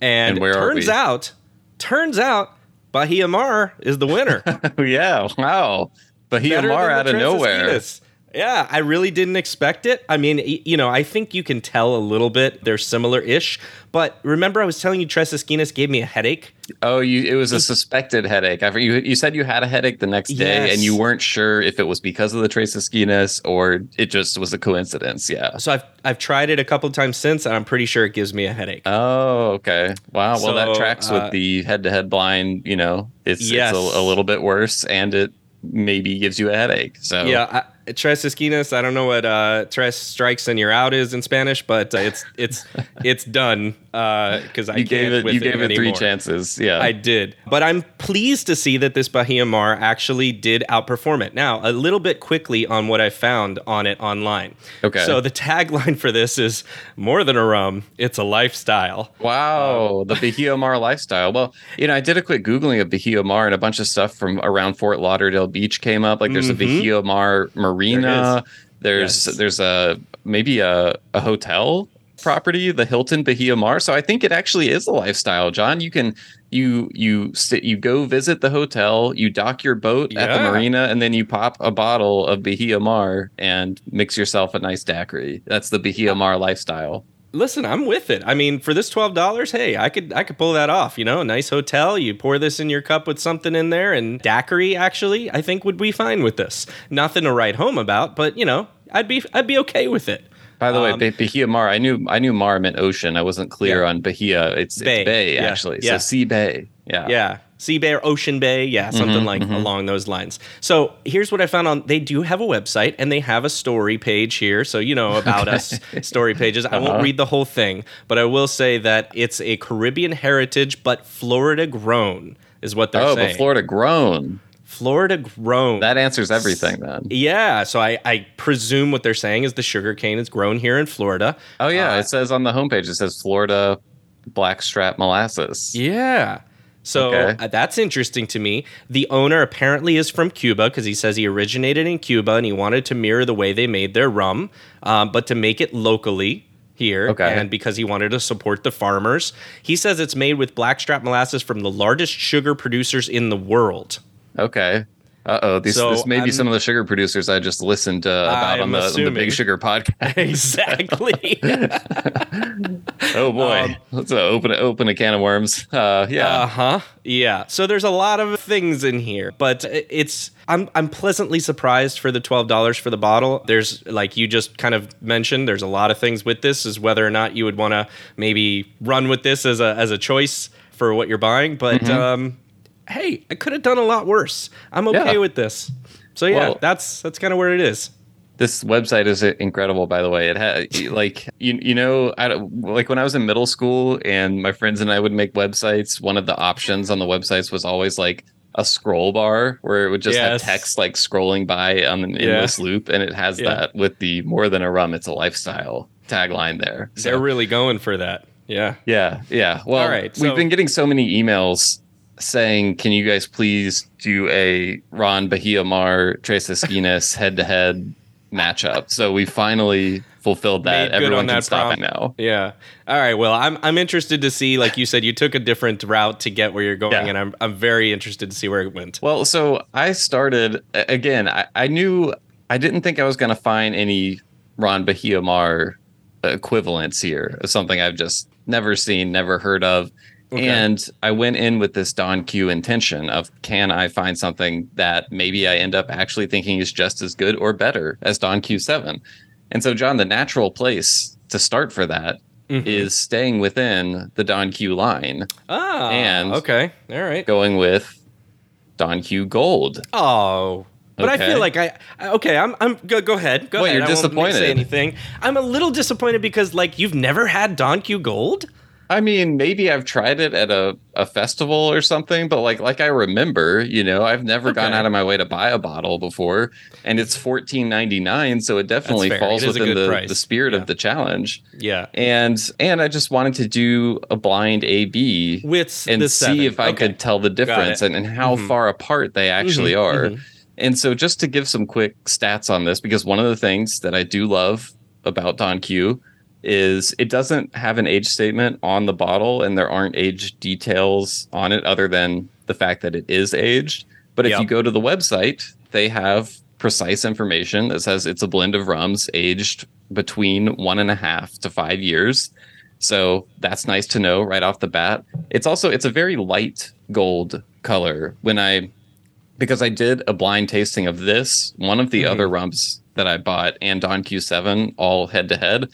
And, And where are turns out, turns out, Bahia Mar is the winner. yeah, wow. Bahia Mar out of nowhere. Esquinas. Yeah, I really didn't expect it. I mean, you know, I think you can tell a little bit. They're similar-ish. But remember, I was telling you Tres Esquinas gave me a headache. Oh, you it was a suspected headache. I, you you said you had a headache the next day Yes. and you weren't sure if it was because of the Tres Esquinas or it just was a coincidence. Yeah. So I've I've tried it a couple times since, and I'm pretty sure it gives me a headache. Oh, okay. Wow. Well, that So, tracks uh, with the head-to-head blind. You know, it's Yes. it's a, a little bit worse, and it maybe gives you a headache. So Yeah, I, Tres Esquinas. I don't know what uh, Tres strikes and you're out is in Spanish, but uh, it's it's it's done because I you can't gave it with you gave it three chances. Yeah. I did. But I'm pleased to see that this Bahia Mar actually did outperform it. Now, a little bit quickly on what I found on it online. Okay. So the tagline for this is more than a rum, it's a lifestyle. Wow, the Bahia Mar lifestyle. Well, you know, I did a quick googling of Bahia Mar, and a bunch of stuff from around Fort Lauderdale Beach came up. Like, there's a Mhm. Bahia Mar marina. There's Yes. there's a maybe a, a hotel property, the Hilton Bahia Mar. So I think it actually is a lifestyle, John. You can you you sit you go visit the hotel, you dock your boat at the marina, and then you pop a bottle of Bahia Mar and mix yourself a nice daiquiri. That's the Bahia Mar lifestyle. Listen, I'm with it. I mean, for this twelve dollars, hey, I could I could pull that off. You know, a nice hotel. You pour this in your cup with something in there, and daiquiri actually, I think would be fine with this. Nothing to write home about, but you know, I'd be I'd be okay with it. By the Um, way, Bahia Mar, I knew I knew Mar meant ocean. I wasn't clear Yeah. on Bahia. It's Bay. it's Bay Yeah. actually. Yeah. So Sea Bay. Yeah. Yeah. Sea Bay or Ocean Bay. Yeah, something Mhm, like mhm. along those lines. So here's what I found on they do have a website and they have a story page here. So, you know, about us story pages. I won't Uh-huh. read the whole thing, but I will say that it's a Caribbean heritage, but Florida grown is what they're Oh, saying. Oh, but Florida grown. Florida grown. That answers everything then. yeah, so I, I presume what they're saying is the sugar cane is grown here in Florida. Oh yeah, Uh, it says on the homepage it says Florida blackstrap molasses. Yeah. So Okay. uh, that's interesting to me. The owner apparently is from Cuba because he says he originated in Cuba and he wanted to mirror the way they made their rum, um, but to make it locally here. Okay. And because he wanted to support the farmers. He says it's made with blackstrap molasses from the largest sugar producers in the world. Okay. Uh oh, these So this may I'm- some of the sugar producers I just listened to about on the, on the. Big Sugar podcast. exactly. oh boy, Um, let's uh, open open a can of worms. Uh, yeah. Uh huh. Yeah. So there's a lot of things in here, but it's I'm I'm pleasantly surprised for the twelve dollars for the bottle. There's like you just kind of mentioned, there's a lot of things with this, is whether or not you would want to maybe run with this as a as a choice for what you're buying. But Mm-hmm. um, hey, I could have done a lot worse. I'm okay Yeah. with this. So yeah, Well- that's that's kind of where it is. this website is incredible by the way it had like you, you know I, like when i was in middle school and my friends and i would make websites one of the options on the websites was always like a scroll bar where it would just Yes. have text like scrolling by on an Yeah. endless loop and it has Yeah. that with the more than a rum it's a lifestyle tagline there So, They're really going for that. Yeah. yeah yeah well All right, we've been getting so many emails saying can you guys please do a ron bahia mar tres esquinas head to head matchup so we finally fulfilled that Made good on everyone can that stop prom- now Yeah. All right. Well, I'm I'm interested to see. Like you said, you took a different route to get where you're going, Yeah. and I'm I'm very interested to see where it went. well so i started again i, I knew i didn't think i was going to find any ron bahia mar equivalents here something i've just never seen, never heard of. Okay. And I went in with this Don Q intention of can I find something that maybe I end up actually thinking is just as good or better as Don Q7. And so, John, the natural place to start for that is Mhm. staying within the Don Q line, Ah, and- okay, all right. going with Don Q Gold. Oh, but I feel like I okay. I'm I'm go go ahead. Go ahead. you're I won't disappointed? Say anything? I'm a little disappointed because like you've never had Don Q Gold. I mean, maybe I've tried it at a, a festival or something, but like like I remember, you know, I've never gone out of my way to buy a bottle before, and it's fourteen ninety nine, so it definitely falls It within the, price. the spirit Yeah. of the challenge. Yeah, And and I just wanted to do a blind A B with and see seven. if I Okay. could tell the difference and, and how Mhm. far apart they actually Mhm, are. mhm. And so, just to give some quick stats on this, because one of the things that I do love about Don Q is it doesn't have an age statement on the bottle, and there aren't age details on it other than the fact that it is aged. But if Yep. you go to the website, they have precise information that says it's a blend of rums aged between one and a half to five years. So that's nice to know right off the bat. It's also it's a very light gold color. When I because I did a blind tasting of this, one of the Mhm. other rums that I bought, and Don Q7, all head to head.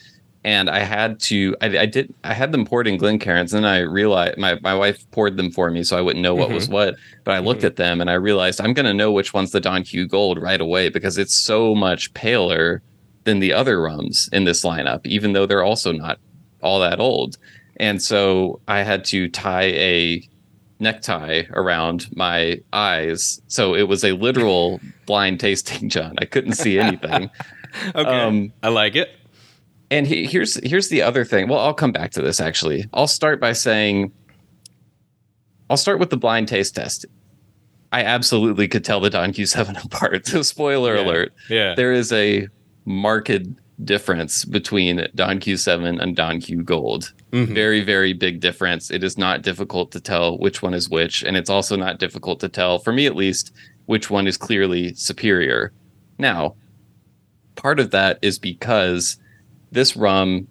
And I had to, I, I did, I had them poured in Glencairns, and then I realized my, my wife poured them for me so I wouldn't know what was what. But I looked Mhm. at them and I realized I'm going to know which one's the Don Q Gold right away because it's so much paler than the other rums in this lineup, even though they're also not all that old. And so I had to tie a necktie around my eyes. So it was a literal blind tasting, John. I couldn't see anything. Okay, Um, I like it. And he, here's here's the other thing. Well, I'll come back to this actually. I'll start by saying I'll start with the blind taste test. I absolutely could tell the Don Q7 apart. So spoiler Yeah. alert. Yeah, There is a marked difference between Don Q7 and Don Q Gold. Mhm. Very, very big difference. It is not difficult to tell which one is which. And it's also not difficult to tell, for me at least, which one is clearly superior. Now, part of that is because this rum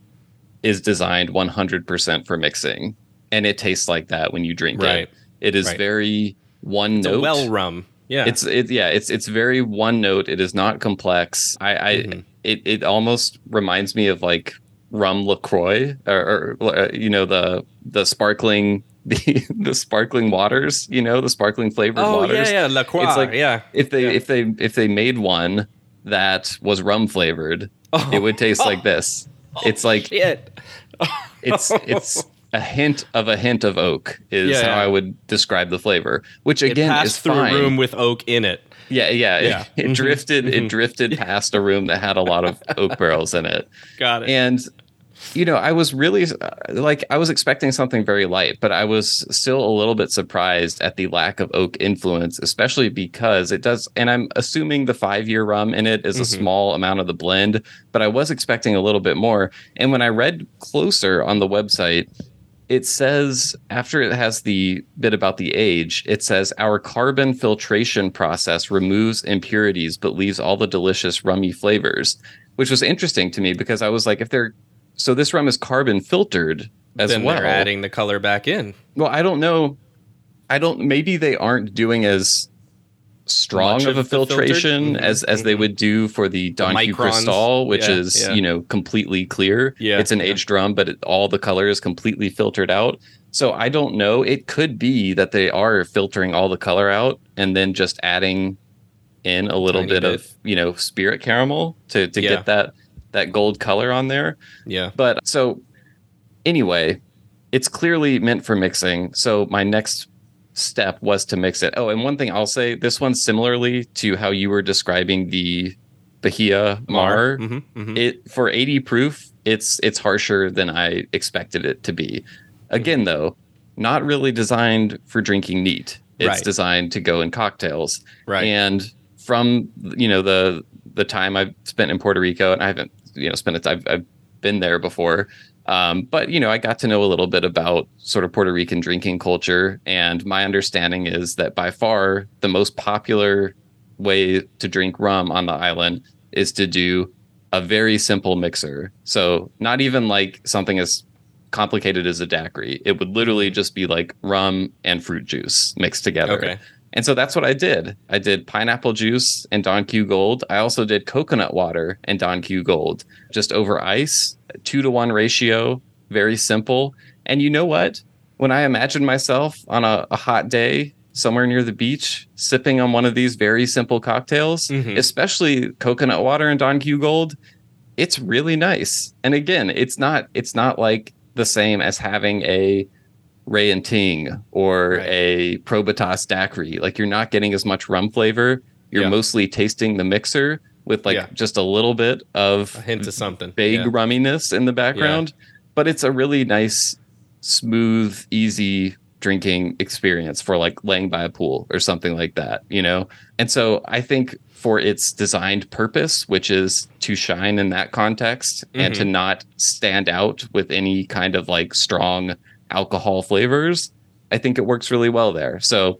is designed 100% for mixing. And it tastes like that when you drink Right. it. It is Right. very one It's note. well rum. Yeah, It's it yeah, it's it's very one note. It is not complex. I, I Mhm. it it almost reminds me of like rum LaCroix or, or uh, you know the the sparkling the the sparkling waters. You know the sparkling flavored oh waters. yeah, yeah, LaCroix. It's like- yeah, If they Yeah. if they if they made one that was rum flavored, oh, it would taste like this. It's like shit. it's it's a hint of a hint of oak is Yeah, how yeah. I would describe the flavor. Which It again passed is through fine. a room with oak in it. Yeah, yeah. Yeah. It, it Mhm. drifted. It drifted past a room that had a lot of oak barrels in it, Got it. and you know, I was really uh, like I was expecting something very light, but I was still a little bit surprised at the lack of oak influence, especially because it does. And I'm assuming the five year rum in it is a Mhm. small amount of the blend, but I was expecting a little bit more. And when I read closer on the website, it says after it has the bit about the age, it says our carbon filtration process removes impurities but leaves all the delicious rummy flavors, which was interesting to me because I was like, if they're so this rum is carbon filtered as then well. they're adding the color back in. well, I don't know. I don't. Maybe they aren't doing as strong Much of a of the filtered? filtration Mhm, as as they mhm. would do for the Don Q. Cristal, which Yeah, is yeah. you know completely clear. Yeah, it's an yeah. aged rum, but it, all the color is completely filtered out. So I don't know. It could be that they are filtering all the color out and then just adding in a little bit, bit. of you know spirit caramel to to get that that gold color on there. Yeah. But so anyway, it's clearly meant for mixing. So my next step was to mix it. Oh, and one thing I'll say, this one similarly to how you were describing the Bahia Mar, hmm hmm it for 80 proof, it's it's harsher than I expected it to be. Again though, not really designed for drinking neat. It's Right. designed to go in cocktails. Right. And from you know the the time I've spent in Puerto Rico, and I haven't you know spent it. I've, I've been there before, um, but you know I got to know a little bit about sort of Puerto Rican drinking culture, and my understanding is that by far the most popular way to drink rum on the island is to do a very simple mixer. So not even like something as complicated as a daiquiri. It would literally just be like rum and fruit juice mixed together. Okay. And so that's what I did. I did pineapple juice and Don Q Gold. I also did coconut water and Don Q Gold, just over ice, two to one ratio, very simple. And you know what? When I imagine myself on a, a hot day somewhere near the beach, sipping on one of these very simple cocktails, Mhm. especially coconut water and Don Q Gold, it's really nice. And again, it's not it's not like the same as having a Wray and Ting or Right. a Probitas daiquiri. Like you're not getting as much rum flavor. You're Yeah. mostly tasting the mixer with like Yeah. just a little bit of A hint of something. big Yeah. rumminess in the background. But it's a really nice, smooth, easy drinking experience for like laying by a pool or something like that, you know? And so I think for its designed purpose, which is to shine in that context and to mm-hmm. not stand out with any kind of like strong alcohol flavors, I think it works really well there. So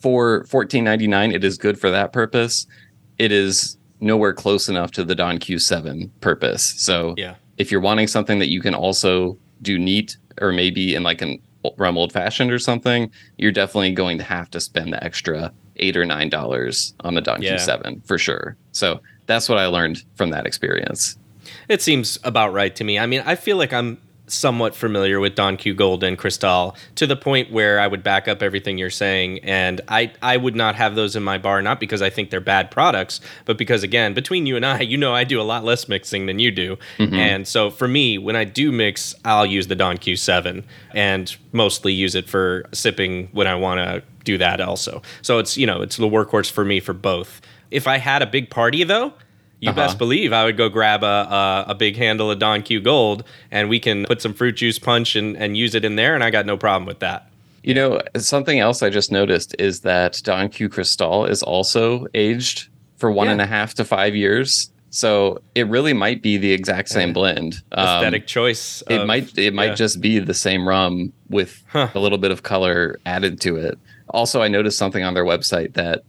for 14.99 it is good for that purpose. It is nowhere close enough to the Don Q7 purpose. So Yeah. if you're wanting something that you can also do neat or maybe in like an rum old fashioned or something, you're definitely going to have to spend the extra eight or nine dollars on the Don Yeah. Q7 for sure. So that's what I learned from that experience. It seems about right to me. I mean, I feel like I'm somewhat familiar with Don Q Gold and Cristal to the point where I would back up everything you're saying, and I I would not have those in my bar not because I think they're bad products, but because again, between you and I, you know, I do a lot less mixing than you do, mm-hmm. and so for me, when I do mix, I'll use the Don Q7 and mostly use it for sipping when I want to do that also. So it's you know it's the workhorse for me for both. If I had a big party though. You Uh-huh. best believe I would go grab a, a, a big handle of Don Q Gold and we can put some fruit juice punch and, and use it in there, and I got no problem with that. You know, something else I just noticed is that Don Q Cristal is also aged for one Yeah. and a half to five years. So it really might be the exact same blend. Um, Aesthetic choice. it might it might yeah. just be the same rum with Huh. a little bit of color added to it. Also, I noticed something on their website that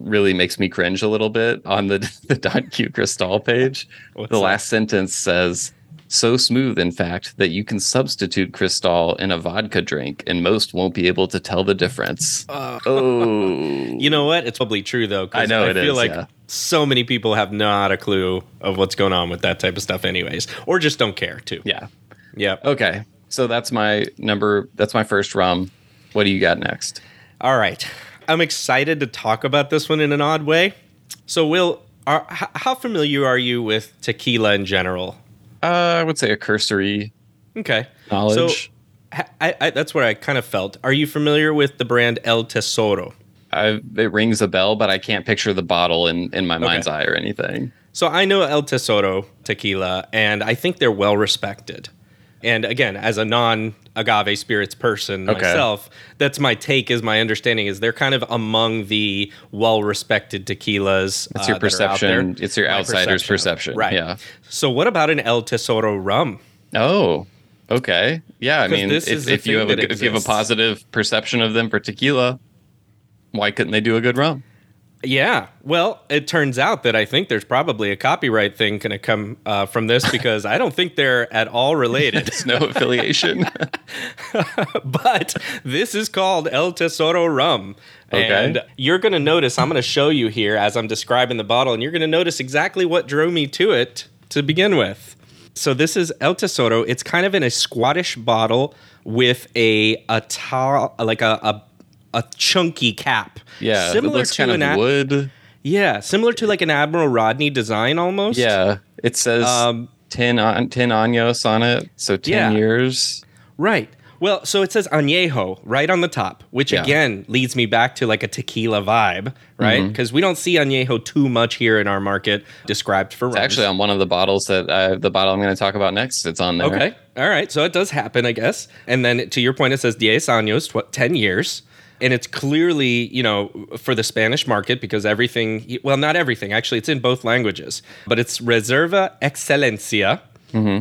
really makes me cringe a little bit on the the Don Q Cristal page. What's the that? last sentence says so smooth in fact that you can substitute Cristal in a vodka drink and most won't be able to tell the difference. oh. You know what? It's probably true though. I know I it feel is, like yeah. so many people have not a clue of what's going on with that type of stuff, anyways, or just don't care too. Yeah. Yeah. Okay. So that's my number that's my first rum. What do you got next? All right. I'm excited to talk about this one in an odd way. So, Will, are, how familiar are you with tequila in general? Uh, I would say a cursory Okay. knowledge. So, I, I, that's where I kind of felt. Are you familiar with the brand El Tesoro? I, it rings a bell, but I can't picture the bottle in, in my mind's eye or anything. So I know El Tesoro tequila, and I think they're well respected. And again, as a non agave spirits person Okay. myself, that's my take. Is my understanding is they're kind of among the well respected tequilas It's uh, your that are out there. perception. It's your My outsider's perception. perception. right? Yeah. So what about an El Tesoro rum? Oh, okay. Yeah. i mean, if, if you have a, if you have a positive perception of them for tequila, why couldn't they do a good rum? Yeah. Well, it turns out that I think there's probably a copyright thing going to come uh, from this because I don't think they're at all related. There's no affiliation. but this is called El Tesoro rum. Okay. And you're going to notice, I'm going to show you here as I'm describing the bottle, and you're going to notice exactly what drew me to it to begin with. So this is El Tesoro. It's kind of in a squattish bottle with a a tall, like a, a a chunky cap. yeah. similar it looks to kind an of wood. Yeah, similar to like an Admiral Rodney design almost. Yeah. It says Um, 10, on, 10 años on it. So 10 Yeah. years. Right. Well, so it says añejo right on the top, which Yeah. again leads me back to like a tequila vibe, right? Mm-hmm. Because we don't see añejo too much here in our market described for It's rums. actually on one of the bottles that uh, the bottle I'm going to talk about next. It's on there. okay. All right. So it does happen, I guess. And then to your point, it says diez años, tw- 10 years. And it's clearly, you know, for the Spanish market because everything, well, not everything, actually, it's in both languages, but it's Reserva Excelencia.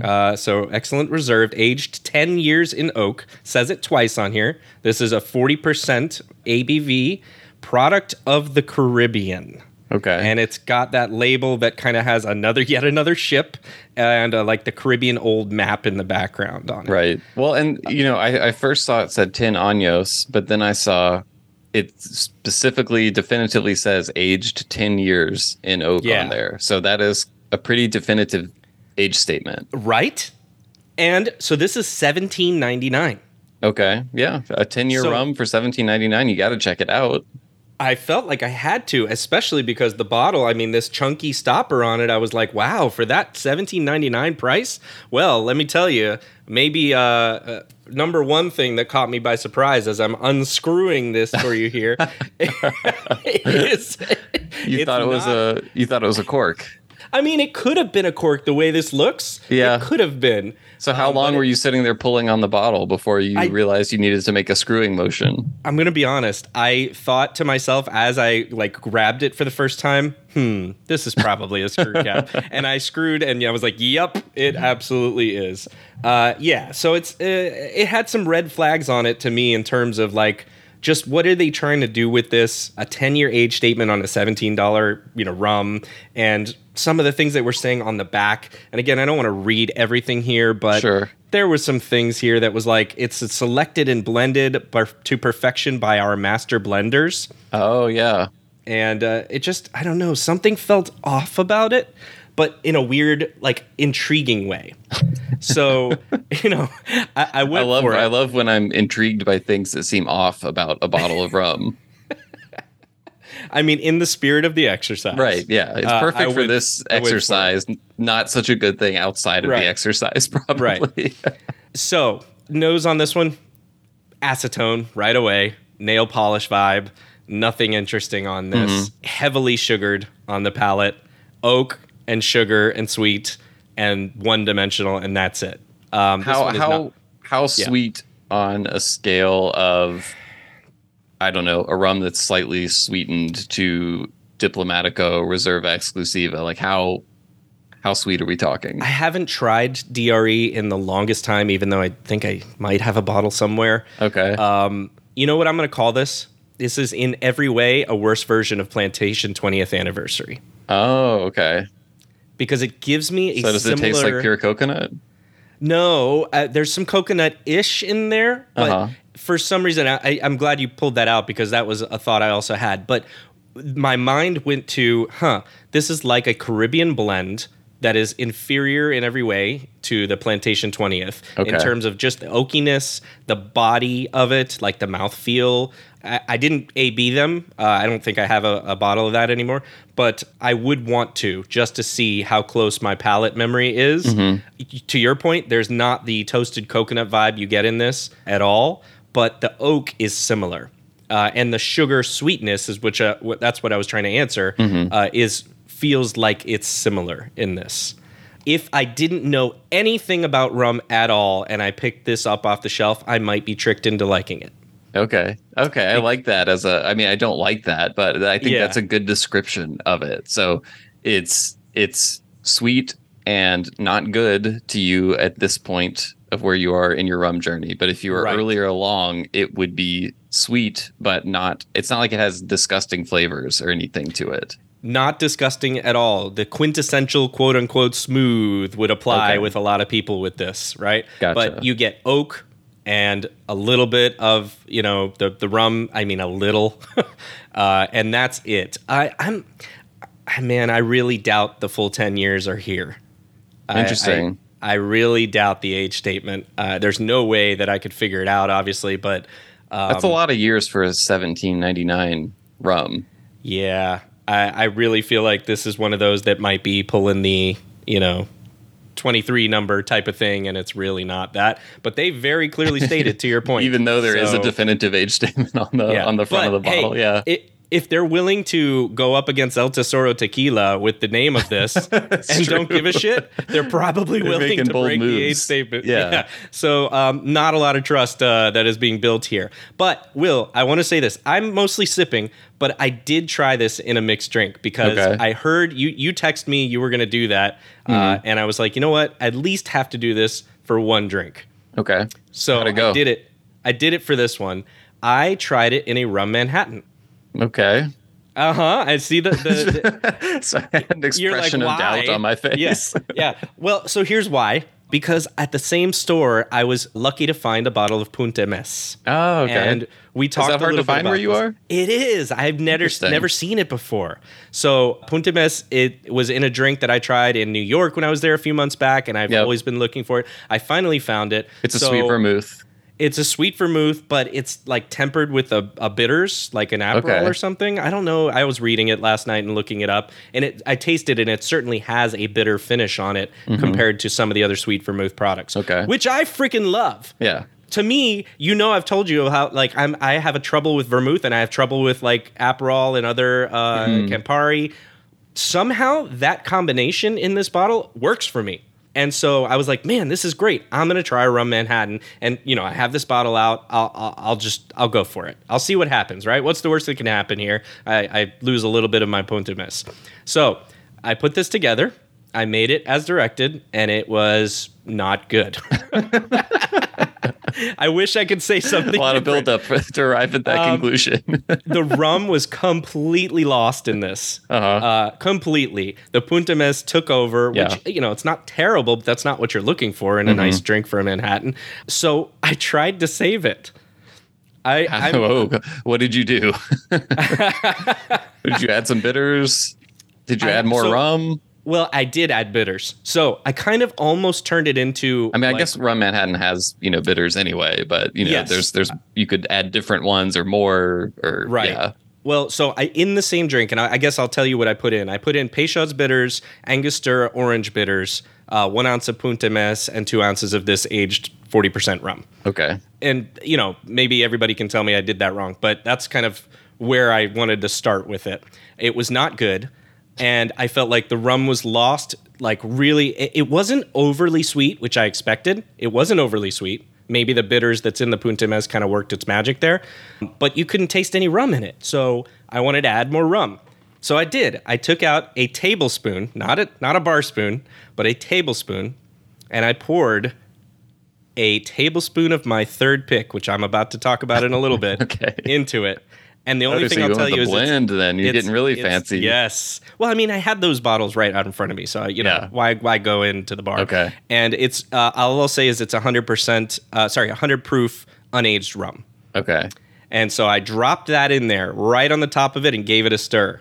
Uh, so excellent reserved, aged 10 years in oak. Says it twice on here. This is a 40% ABV product of the Caribbean. Okay. and it's got that label that kind of has another yet another ship and uh, like the Caribbean old map in the background on it. Right. Well, and you know, I, I first saw it said 10 años, but then I saw it specifically definitively says aged 10 years in oak Yeah. on there. So that is a pretty definitive age statement. Right? And so this is 1799. Okay. Yeah. A 10 year So- rum for 17.99. You got to check it out. I felt like I had to, especially because the bottle, I mean, this chunky stopper on it, I was like, wow, for that seventeen ninety nine price? Well, let me tell you, maybe uh, uh, number one thing that caught me by surprise as I'm unscrewing this for you here is You thought it was not- a you thought it was a cork. I mean, it could have been a cork the way this looks. Yeah. It could have been. So how Um, long were you sitting there pulling on the bottle before you I- realized you needed to make a screwing motion? I'm gonna be honest. I thought to myself as I like grabbed it for the first time, hmm, this is probably a screw cap. and I screwed, and I was like, "Yep, it absolutely is." Uh, yeah. So it's uh, it had some red flags on it to me in terms of like just what are they trying to do with this? A 10 year age statement on a $17 you know rum, and some of the things that we're saying on the back. And again, I don't want to read everything here, but Sure. there was some things here that was like it's selected and blended per- to perfection by our master blenders Oh yeah. and uh, it just i don't know something felt off about it but in a weird like intriguing way so you know i, I I love for it I love when I'm intrigued by things that seem off about a bottle of rum. i mean in the spirit of the exercise Right. Yeah. It's Uh, perfect for would- this would for exercise. Not such a good thing outside of Right. the exercise, probably. Right. so, nose on this one, acetone right away, nail polish vibe, nothing interesting on this. Mm-hmm. Heavily sugared on the palate, oak and sugar and sweet and one dimensional, and that's it. Um, how how not- how sweet on a scale of I don't know, a rum that's slightly sweetened to Diplomatico Reserva Exclusiva. Like how how sweet are we talking? I haven't tried DRE in the longest time, even though I think I might have a bottle somewhere. Okay. Um, you know what I'm going to call this? This is in every way a worse version of Plantation 20th anniversary oh, okay. Because it gives me a So does similar. it taste like pure coconut? No, uh, there's some coconut ish in there, but Uh-huh. for some reason, I, I- I'm glad you pulled that out because that was a thought I also had. But my mind went to, huh, this is like a Caribbean blend that is inferior in every way to the Plantation 20th in terms of just the oakiness, the body of it, like the mouthfeel. I, I didn't AB them. Uh, I don't think I have a, a bottle of that anymore, but I would want to just to see how close my palate memory is. To your point, there's not the toasted coconut vibe you get in this at all, but the oak is similar. Uh, and the sugar sweetness is which uh, what, that's what I was trying to answer uh, is feels like it's similar in this. If I didn't know anything about rum at all and I picked this up off the shelf, I might be tricked into liking it. Okay. Okay. I like that as a I mean I don't like that, but I think Yeah. that's a good description of it. So it's it's sweet and not good to you at this point of where you are in your rum journey. But if you were Right. earlier along, it would be sweet, but not it's not like it has disgusting flavors or anything to it. Not disgusting at all. The quintessential quote unquote smooth would apply Okay. with a lot of people with this, right? Gotcha. But you get oak and a little bit of, you know, the, the rum, I mean, a little. uh, and that's it. I, I'm, I- man, I really doubt the full 10 years are here. I- Interesting. I, I really doubt the age statement. Uh, there's no way that I could figure it out, obviously, but um, That's a lot of years for a 1799 rum. Yeah, I, I really feel like this is one of those that might be pulling the, you know, 23 number type of thing, and it's really not that. But they very clearly stated, to your point. Even though there is So, a definitive age statement on the yeah. on the front of the bottle. hey, yeah. i- if they're willing to go up against El Tesoro Tequila with the name of this and don't give a shit, they're probably They're willing to break the age moves. statement. Yeah. So, um, not a lot of trust uh, that is being built here. But, Will, I want to say this. I'm mostly sipping, but I did try this in a mixed drink because Okay. I heard you, you text me you were going to do that. Uh, Mm-hmm. and I was like, you know what? I at least have to do this for one drink. okay. So? I did it. I did it for this one. I tried it in a rum Manhattan. Okay. Uh huh. I see the, the, the so an you're like expression of doubt on my face. Yes. Yeah. Well, so here's why. Because at the same store, I was lucky to find a bottle of Punta Mes. Oh, okay. And we talked Is that hard to find where you this. are? It is. I've never never seen it before. So Punta Mes, it was in a drink that I tried in New York when I was there a few months back, and I've Yep. always been looking for it. I finally found it. it's a sweet vermouth. It's a sweet vermouth, but it's like tempered with a, a bitters, like an Aperol Okay. or something. I don't know. I was reading it last night and looking it up, and it I tasted it, and it certainly has a bitter finish on it compared to some of the other sweet vermouth products. Mm-hmm. Okay. which I freaking love Yeah. to me, you know, I've told you how like I'm I have a trouble with vermouth and I have trouble with like Aperol and other uh, Mm-hmm. Campari. Somehow that combination in this bottle works for me. And so I was like, man, this is great. I'm gonna try rum Manhattan, and you know, I have this bottle out. I'll, I'll, I'll just, I'll go for it. I'll see what happens. Right? What's the worst that can happen here? I, I lose a little bit of my Punta Mes. So I put this together. I made it as directed, and it was not good. I wish I could say something. A lot of different. build up to arrive at that Um, conclusion. The rum was completely lost in this. Uh-huh. Uh, completely. The Punta Mes took over, Yeah. which, you know, it's not terrible, but that's not what you're looking for in a Mm-hmm. nice drink for a Manhattan. So I tried to save it. I, I'm, Whoa, what did you do? did you add some bitters? Did you I- add more so- rum? Well, I did add bitters. So I kind of almost turned it into. I mean, I like- guess rum Manhattan has you know bitters anyway, but you know, Yes. there's there's you could add different ones or more or Right. Yeah. Well, so I in the same drink, and I, I guess I'll tell you what I put in. I put in Peychaud's bitters, Angostura orange bitters, uh, one ounce of Punta Mes, and two ounces of this aged forty percent rum. Okay. And you know, maybe everybody can tell me I did that wrong, but that's kind of where I wanted to start with it. It was not good, and I felt like the rum was lost. Like really, it, it wasn't overly sweet, which I expected. It wasn't overly sweet. Maybe the bitters that's in the Punta Mes kind of worked its magic there, but you couldn't taste any rum in it. So I wanted to add more rum. So I did. I took out a tablespoon, not a not a bar spoon, but a tablespoon, and I poured a tablespoon of my third pick, which I'm about to talk about in a little bit, Okay. into it. And the only thing I'll tell you is it's- blend then. You're getting really fancy. Yes. Well, I mean, I had those bottles right out in front of me, so you know Yeah. why why go into the bar? Okay. And it's uh, all I'll say is it's 100 percent, uh, sorry, 100 proof unaged rum. Okay. And so I dropped that in there right on the top of it and gave it a stir.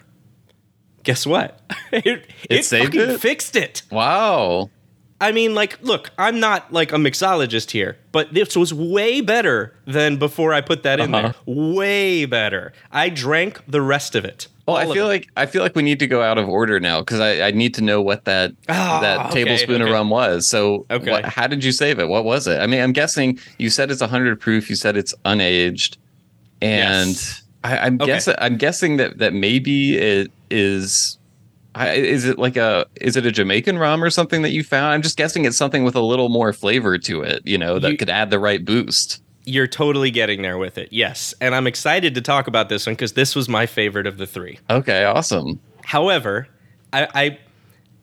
Guess what? it it, saved fucking it? fixed it. Wow. I mean, like, look, I'm not like a mixologist here, but this was way better than before I put that in Uh-huh. there. Way better. I drank the rest of it. Well, I feel like I feel like we need to go out of order now because I, I need to know what that Ah, that okay, tablespoon of rum was. So, Okay. what, how did you save it? What was it? I mean, I'm guessing you said it's 100 proof. You said it's unaged, and Yes. I, I'm Okay. guessing I'm guessing that that maybe it is. Is it like a is it a Jamaican rum or something that you found? I'm just guessing it's something with a little more flavor to it, you know, that You- could add the right boost. You're totally getting there with it. Yes. And I'm excited to talk about this one because this was my favorite of the three. Okay, awesome. However, I, I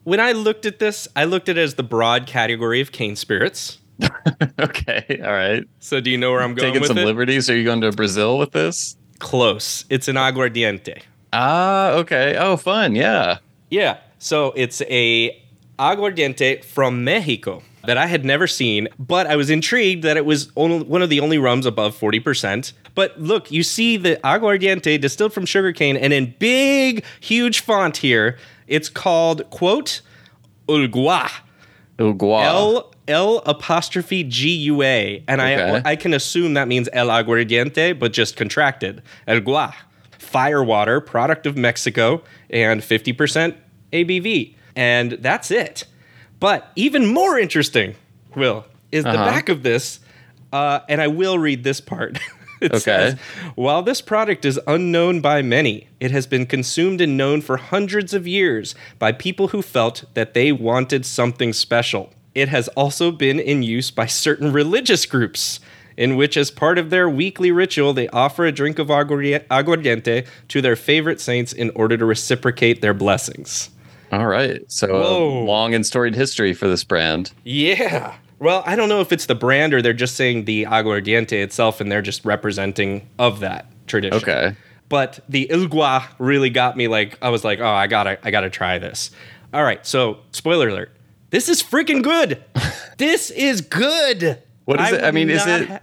when I looked at this, I looked at it as the broad category of cane spirits. okay, all right. So do you know where I'm going Taking some it? liberties. Are you going to Brazil with this? Close. It's an aguardiente. Ah, okay. Oh, fun. Yeah. Yeah. So it's a aguardiente from Mexico that I had never seen, but I was intrigued that it was only, one of the only rums above 40%. But look, you see the aguardiente distilled from sugarcane, and in big, huge font here, it's called, quote, Ulgua. Uruguay. L L apostrophe G U A, and Okay. I I can assume that means El Aguardiente, but just contracted. El Gua, firewater, product of Mexico, and fifty percent ABV, and that's it. But even more interesting, Will, is the Uh-huh. back of this, uh, and I will read this part. It Okay. says, While this product is unknown by many, it has been consumed and known for hundreds of years by people who felt that they wanted something special. It has also been in use by certain religious groups, in which, as part of their weekly ritual, they offer a drink of aguardiente to their favorite saints in order to reciprocate their blessings. All right. So uh, a long and storied history for this brand. Yeah. Well, I don't know if it's the brand or they're just saying the aguardiente itself and they're just representing of that tradition. Okay. but the Ilgua really got me. Like I was like, oh, I gotta, I gotta try this. All right, so spoiler alert: this is freaking good. this is good. What is it? I mean, is it ha-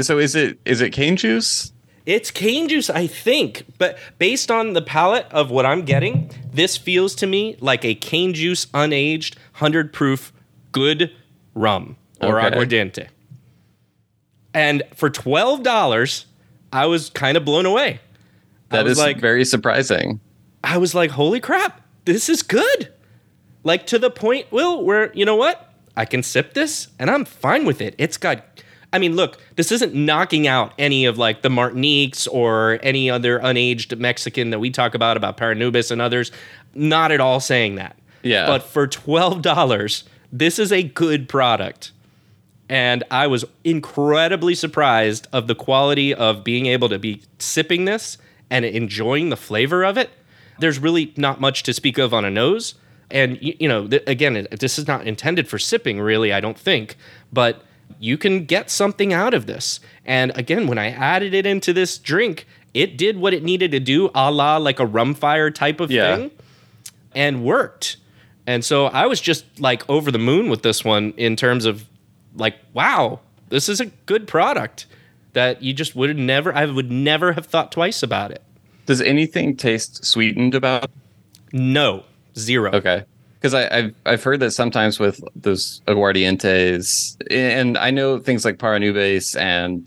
so? Is it is it cane juice? it's cane juice, I think, but based on the palette of what I'm getting, this feels to me like a cane juice unaged, hundred proof, good rum or Okay. aguardiente. And for twelve dollars, I was kind of blown away. I That is like, very surprising. I was like, holy crap, this is good. Like to the point, Will, where you know what? I can sip this and I'm fine with it. It's got I mean, look, this isn't knocking out any of like the Martiniques or any other unaged Mexican that we talk about, about Paranubes and others. Not at all saying that. Yeah. But for $12, this is a good product. And I was incredibly surprised of the quality of being able to be sipping this and enjoying the flavor of it. There's really not much to speak of on a nose. And, you know, th- again, this is not intended for sipping, really, I don't think. But you can get something out of this. And again, when I added it into this drink, it did what it needed to do, a la like a rum fire type of Yeah. thing and worked. And so I was just like over the moon with this one in terms of like, wow, this is a good product that you just would never, I would never have thought twice about it. Does anything taste sweetened about? No, zero. Okay. Because I've I've heard that sometimes with those aguardientes, and I know things like Paranubes and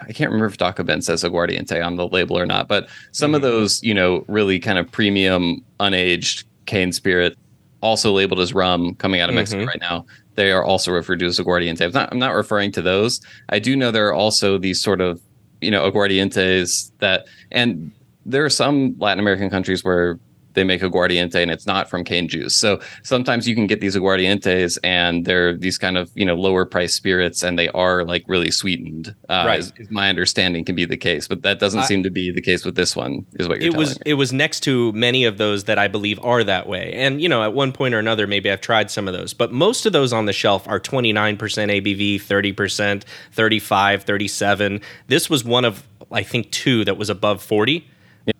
I can't remember if Dakabend says aguardiente on the label or not, but some of mm-hmm. those, you know, really kind of premium unaged cane spirit, also labeled as rum, coming out of Mexico mm-hmm. right now. They are also referred to as aguardiente. I'm not, I'm not referring to those. I do know there are also these sort of, you know, aguardientes that, and there are some Latin American countries where they make aguardiente and it's not from cane juice. So sometimes you can get these aguardientes and they're these kind of, you know, lower price spirits and they are like really sweetened. Uh, Right. is, is my understanding can be the case, but that doesn't I- seem to be the case with this one is what you're saying. it was it was next to many of those that I believe are that way. And you know, at one point or another maybe I've tried some of those, but most of those on the shelf are 29% ABV, 30%, 35, 37. This was one of I think two that was above 40.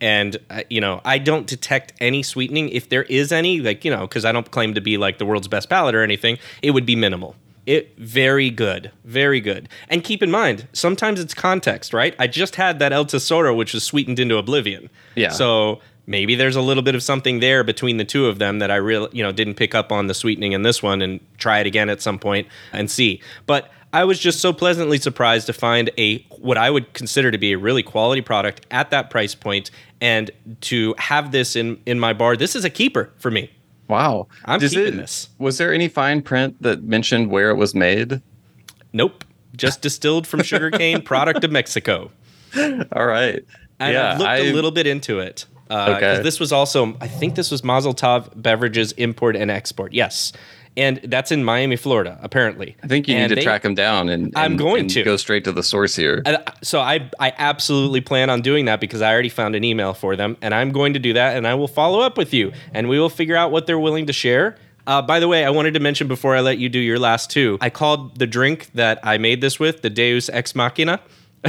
And uh, you know, I don't detect any sweetening if there is any, like, you know, cuz I don't claim to be like the world's best palate or anything, it would be minimal. It very good, very good. And keep in mind, sometimes it's context, right? I just had that El Tesoro, which was sweetened into oblivion. Yeah. So maybe there's a little bit of something there between the two of them that I really, you know, didn't pick up on the sweetening in this one and try it again at some point and see. But I was just so pleasantly surprised to find a what I would consider to be a really quality product at that price point and to have this in in my bar. This is a keeper for me. Wow. I'm Does keeping it- this. Was there any fine print that mentioned where it was made? Nope. Just distilled from sugarcane, product of Mexico. All right. And yeah, I've looked I- a little bit into it. Uh, Okay. This was also, I think this was Mazel Tov Beverages Import and Export. Yes. And that's in Miami, Florida, apparently. I think you And need to they- track him down and, I'm going and to. go straight to the source here. And so I, I absolutely plan on doing that because I already found an email for them, and I'm going to do that, and I will follow up with you, and we will figure out what they're willing to share. Uh, by the way, I wanted to mention before I let you do your last two, I called the drink that I made this with the Deus Ex Machina.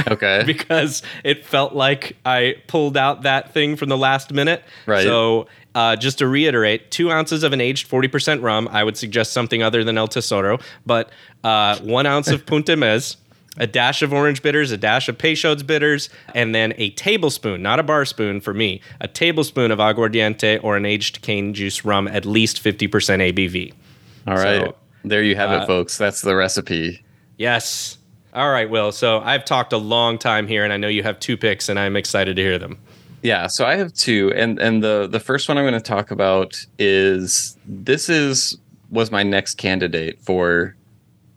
Okay. because it felt like I pulled out that thing from the last minute. Right. So, uh, just to reiterate, two ounces of an aged 40% rum. I would suggest something other than El Tesoro, but uh, one ounce of Punta Mez, a dash of orange bitters, a dash of Peychaud's bitters, and then a tablespoon, not a bar spoon for me, a tablespoon of aguardiente or an aged cane juice rum, at least 50% ABV. All right. So, there you have uh, it, folks. That's the recipe. Yes. All right, Will. So I've talked a long time here, and I know you have two picks, and I'm excited to hear them. Yeah, so I have two, and and the the first one I'm going to talk about is this is was my next candidate for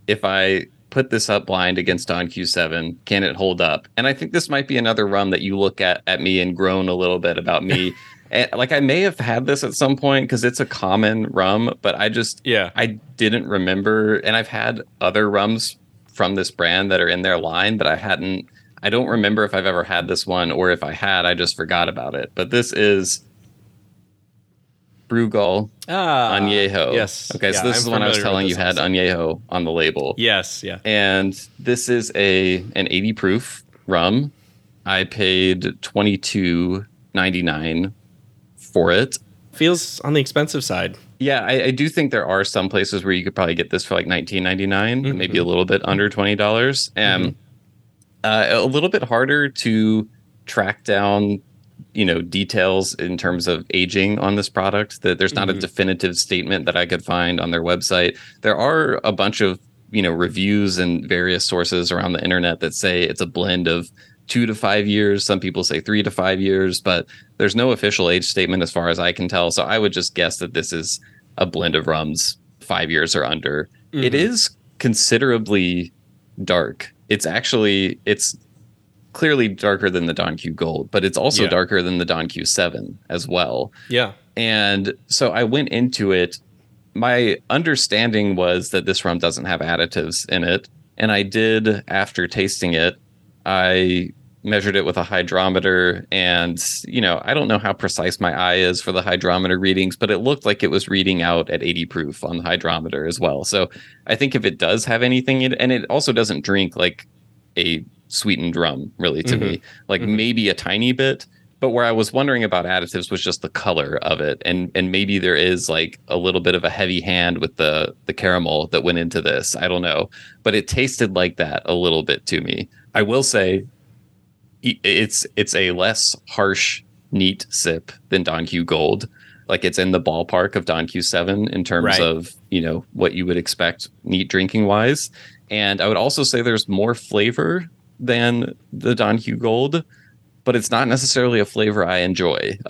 if I put this up blind against Don Q7, can it hold up? And I think this might be another rum that you look at at me and groan a little bit about me. and, eh, like I may have had this at some point because it's a common rum, but I just Yeah. I didn't remember, and I've had other rums from this brand that are in their line, but I hadn't. I don't remember if I've ever had this one, or if I had, I just forgot about it. But this is Brugal Ah, Añejo. Yes. Okay, so this I'm is when I was telling you had also. Añejo on the label. Yes. Yeah. And this is a an 80 proof rum. I paid twenty two ninety nine for it. Feels on the expensive side. Yeah, I, I, do think there are some places where you could probably get this for like nineteen ninety nine, mm-hmm. maybe a little bit under twenty dollars. Um, mm-hmm. Uh, a little bit harder to track down, you know, details in terms of aging on this product. That there's not mm-hmm. a definitive statement that I could find on their website. There are a bunch of you know reviews and various sources around the internet that say it's a blend of two to five years. Some people say three to five years, but there's no official age statement as far as I can tell. So I would just guess that this is a blend of rums five years or under. Mm-hmm. It is considerably dark. It's actually it's clearly darker than the Don Q Gold, but it's also yeah. darker than the Don Q7 as well. Yeah. And so I went into it. My understanding was that this rum doesn't have additives in it. And I did, after tasting it, I measured it with a hydrometer and you know i don't know how precise my eye is for the hydrometer readings but it looked like it was reading out at 80 proof on the hydrometer as well. So i think if it does have anything in, and it also doesn't drink like a sweetened rum really to mm-hmm. me like mm-hmm. maybe a tiny bit but where i was wondering about additives was just the color of it and and maybe there is like a little bit of a heavy hand with the the caramel that went into this. I don't know. But it tasted like that a little bit to me. I will say it's it's a less harsh, neat sip than Don Q Gold. Like it's in the ballpark of Don Q Seven in terms right. of you know what you would expect neat drinking wise. And I would also say there's more flavor than the Don Q Gold, but it's not necessarily a flavor I enjoy.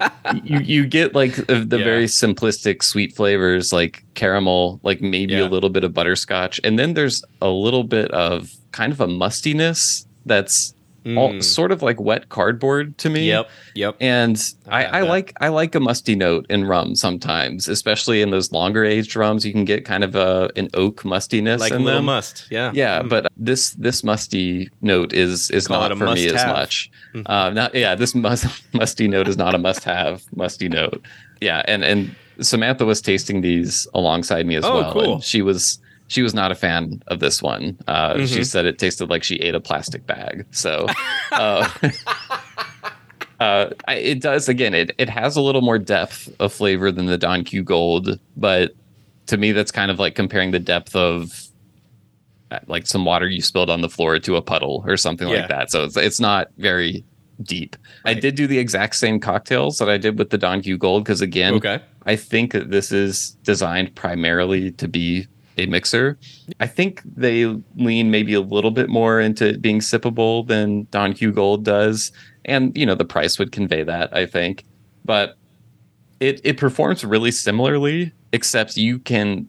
Um, you you get like the, the yeah. very simplistic sweet flavors like caramel, like maybe yeah. a little bit of butterscotch, and then there's a little bit of kind of a mustiness that's mm. all, sort of like wet cardboard to me. Yep. Yep. And I, I, I like I like a musty note in rum sometimes, especially in those longer aged rums. You can get kind of a an oak mustiness like in a little them. must. Yeah. Yeah. Mm. But this this musty note is is not for me have. as much. Mm-hmm. Uh, not yeah. This must, musty note is not a must have musty note. Yeah. And and Samantha was tasting these alongside me as oh, well. Cool. And she was she was not a fan of this one. Uh, mm-hmm. She said it tasted like she ate a plastic bag. So, uh, uh, it does again. It it has a little more depth of flavor than the Don Q Gold, but to me, that's kind of like comparing the depth of uh, like some water you spilled on the floor to a puddle or something yeah. like that. So it's it's not very deep. Right. I did do the exact same cocktails that I did with the Don Q Gold because again, okay. I think that this is designed primarily to be a mixer. I think they lean maybe a little bit more into being sippable than Don Q Gold does, and you know the price would convey that. I think, but it it performs really similarly, except you can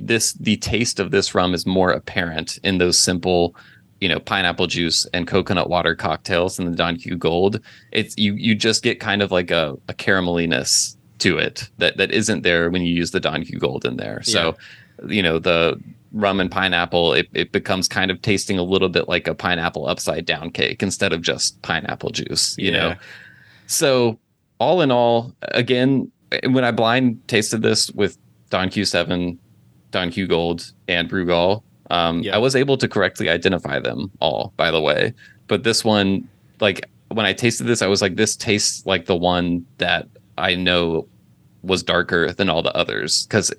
this the taste of this rum is more apparent in those simple you know pineapple juice and coconut water cocktails in the Don Q Gold. It's you you just get kind of like a, a carameliness to it that that isn't there when you use the Don Q Gold in there. So yeah you know the rum and pineapple it, it becomes kind of tasting a little bit like a pineapple upside down cake instead of just pineapple juice you yeah. know so all in all again when i blind tasted this with don q7 don q gold and brugal um, yeah. i was able to correctly identify them all by the way but this one like when i tasted this i was like this tastes like the one that i know was darker than all the others because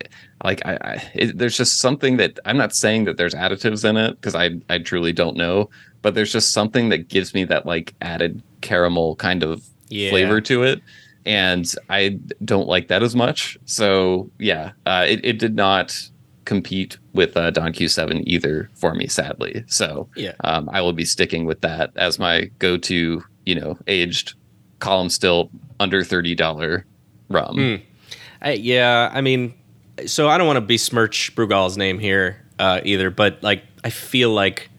like I, I it, there's just something that I'm not saying that there's additives in it because I I truly don't know, but there's just something that gives me that like added caramel kind of yeah. flavor to it, and I don't like that as much. So yeah, uh, it it did not compete with uh, Don Q7 either for me, sadly. So yeah, um, I will be sticking with that as my go-to, you know, aged column still under thirty dollar rum. Mm. I, yeah, I mean, so I don't want to besmirch Brugal's name here uh, either, but like I feel like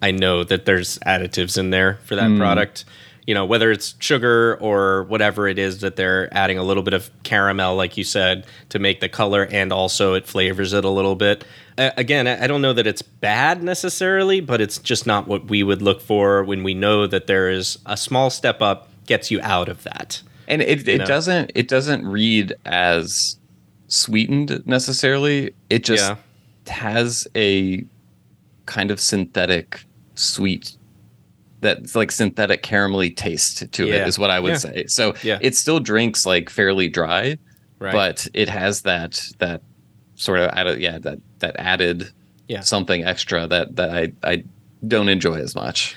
I know that there's additives in there for that mm. product. You know, whether it's sugar or whatever it is that they're adding a little bit of caramel, like you said, to make the color, and also it flavors it a little bit. Uh, again, I don't know that it's bad necessarily, but it's just not what we would look for when we know that there is a small step up gets you out of that. And it, it doesn't it doesn't read as sweetened necessarily. It just yeah. has a kind of synthetic sweet that's like synthetic caramelly taste to Yeah. it is what I would Yeah. say. So Yeah. it still drinks like fairly dry, Right. but it has that that sort of added yeah that that added Yeah. something extra that that I I don't enjoy as much.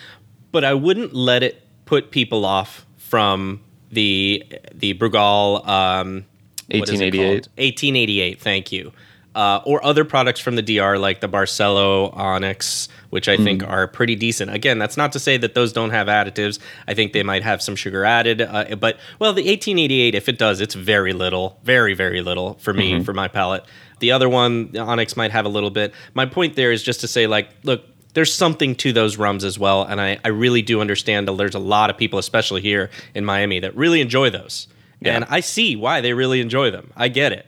but I wouldn't let it put people off from the the Brugal um, what is it 1888. 1888. Thank you. Uh, or other products from the DR like the Barcelo Onyx, which I think are pretty decent. Again, that's not to say that those don't have additives. I think they might have some sugar added, uh, but well, the 1888, if it does, it's very little, very very little for me for my palate. The other one, the Onyx, might have a little bit. My point there is just to say, like, look, there's something to those rums as well, and I, I really do understand that there's a lot of people, especially here in Miami, that really enjoy those, and I see why they really enjoy them. I get it.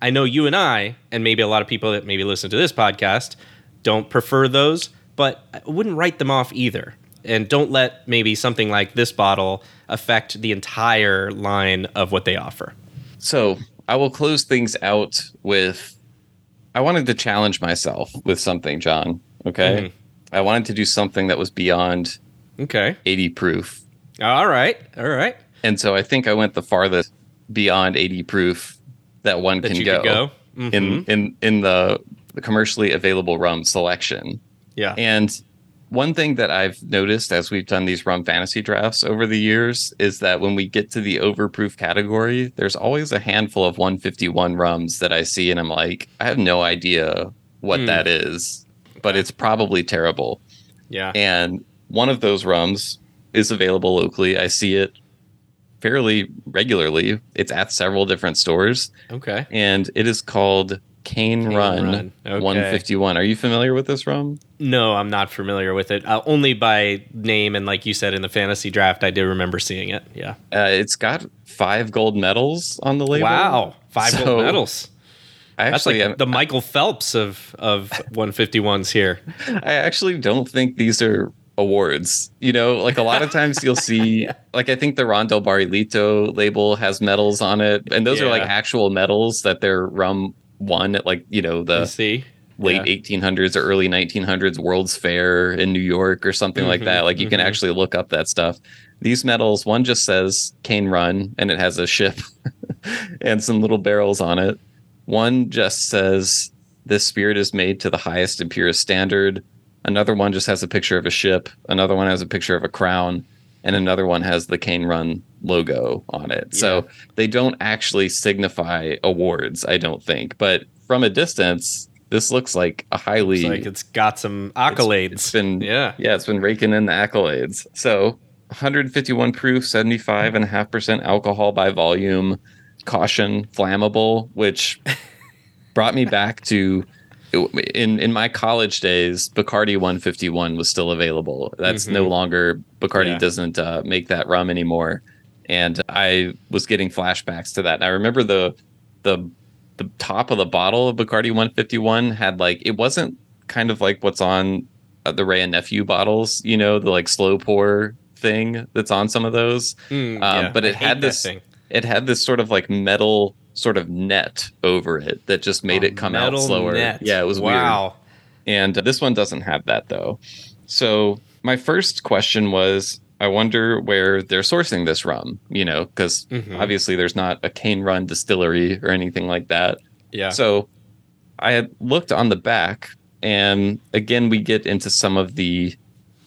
I know you and I, and maybe a lot of people that maybe listen to this podcast, don't prefer those, but I wouldn't write them off either. And don't let maybe something like this bottle affect the entire line of what they offer. So I will close things out with I wanted to challenge myself with something, John. Okay. Mm-hmm. I wanted to do something that was beyond Okay. 80 proof. All right. All right. And so I think I went the farthest beyond 80 proof that one That can go, go. Mhm. in in in the commercially available rum selection. Yeah. And one thing that I've noticed as we've done these rum fantasy drafts over the years is that when we get to the overproof category, there's always a handful of 151 rums that I see and I'm like, I have no idea what Hmm. that is, but it's probably terrible. yeah. And one of those rums is available locally. I see it fairly regularly. It's at several different stores Okay. and it is called Cane, Cane Run, Run. Okay. 151. Are you familiar with this rum? No, I'm not familiar with it. Uh, only by name and like you said in the fantasy draft, I do remember seeing it. Yeah. Uh, it's got five gold medals on the label. Wow. Five So, gold medals. I That's actually, like the Michael Phelps of of 151s here. I actually don't think these are awards. You know, like a lot of times you'll see, like I think the Ron del Barrilito label has medals on it, and those are like actual medals that their rum won at like you know You the see? late Yeah. 1800s or early 1900s World's Fair in New York or something like Mhm, that. Like you can mhm. actually look up that stuff. These medals, one just says Cane Run and it has a ship and some little barrels on it. One just says this spirit is made to the highest and purest standard. Another one just has a picture of a ship. Another one has a picture of a crown. And another one has the Cane Run logo on it. So they don't actually signify awards, I don't think. But from a distance, this looks like a highly It's like it's got some accolades. it's been yeah. yeah, it's been raking in the accolades. So 151 proof, 75 and a half percent alcohol by volume, caution, flammable, which brought me back to in in my college days, Bacardi 151 was still available. That's no longer Bacardi Yeah. doesn't uh, make that rum anymore, and I was getting flashbacks to that. And I remember the the the top of the bottle of Bacardi 151 had like it wasn't kind of like what's on uh, the Wray and Nephew bottles, you know, the like slow pour thing that's on some of those. Mm, Um, yeah. but it had this thing. It had this sort of like metal sort of net over it that just made it come out slower. net. Yeah, it was weird. wow. And this one doesn't have that though. So my first question was I wonder where they're sourcing this rum, you know, because Mhm. obviously there's not a cane run distillery or anything like that. Yeah. So I had looked on the back, and again, we get into some of the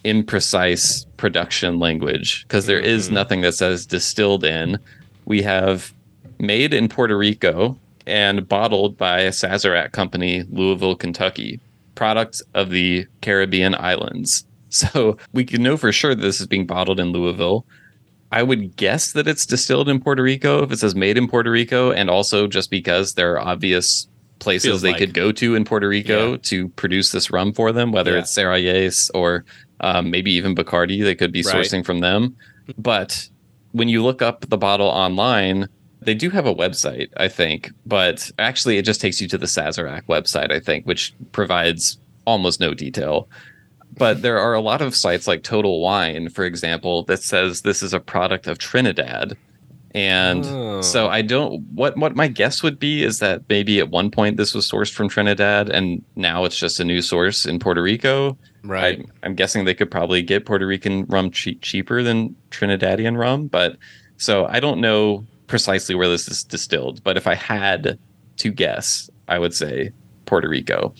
imprecise production language because there is nothing that says distilled in. We have made in Puerto Rico and bottled by a Sazerac company, Louisville, Kentucky, product of the Caribbean islands. So we can know for sure that this is being bottled in Louisville. I would guess that it's distilled in Puerto Rico if it says made in Puerto Rico, and also just because there are obvious places Feels they like. could go to in Puerto Rico Yeah. to produce this rum for them, whether Yeah. it's Serrallés or um, maybe even Bacardi, they could be Right. sourcing from them. But when you look up the bottle online, they do have a website, I think, but actually it just takes you to the Sazerac website, I think, which provides almost no detail. But there are a lot of sites like Total Wine, for example, that says this is a product of Trinidad. And Oh. so I don't what what my guess would be is that maybe at one point this was sourced from Trinidad and now it's just a new source in Puerto Rico. Right. I, I'm guessing they could probably get Puerto Rican rum che- cheaper than Trinidadian rum, but so I don't know precisely where this is distilled. But if I had to guess, I would say Puerto Rico.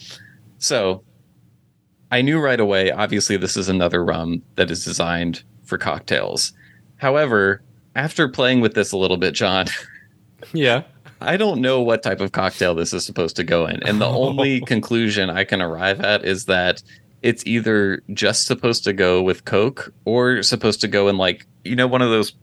So I knew right away. Obviously, this is another rum that is designed for cocktails. However, after playing with this a little bit, John, yeah. I don't know what type of cocktail this is supposed to go in. And the only conclusion I can arrive at is that it's either just supposed to go with Coke or supposed to go in like, you know, one of those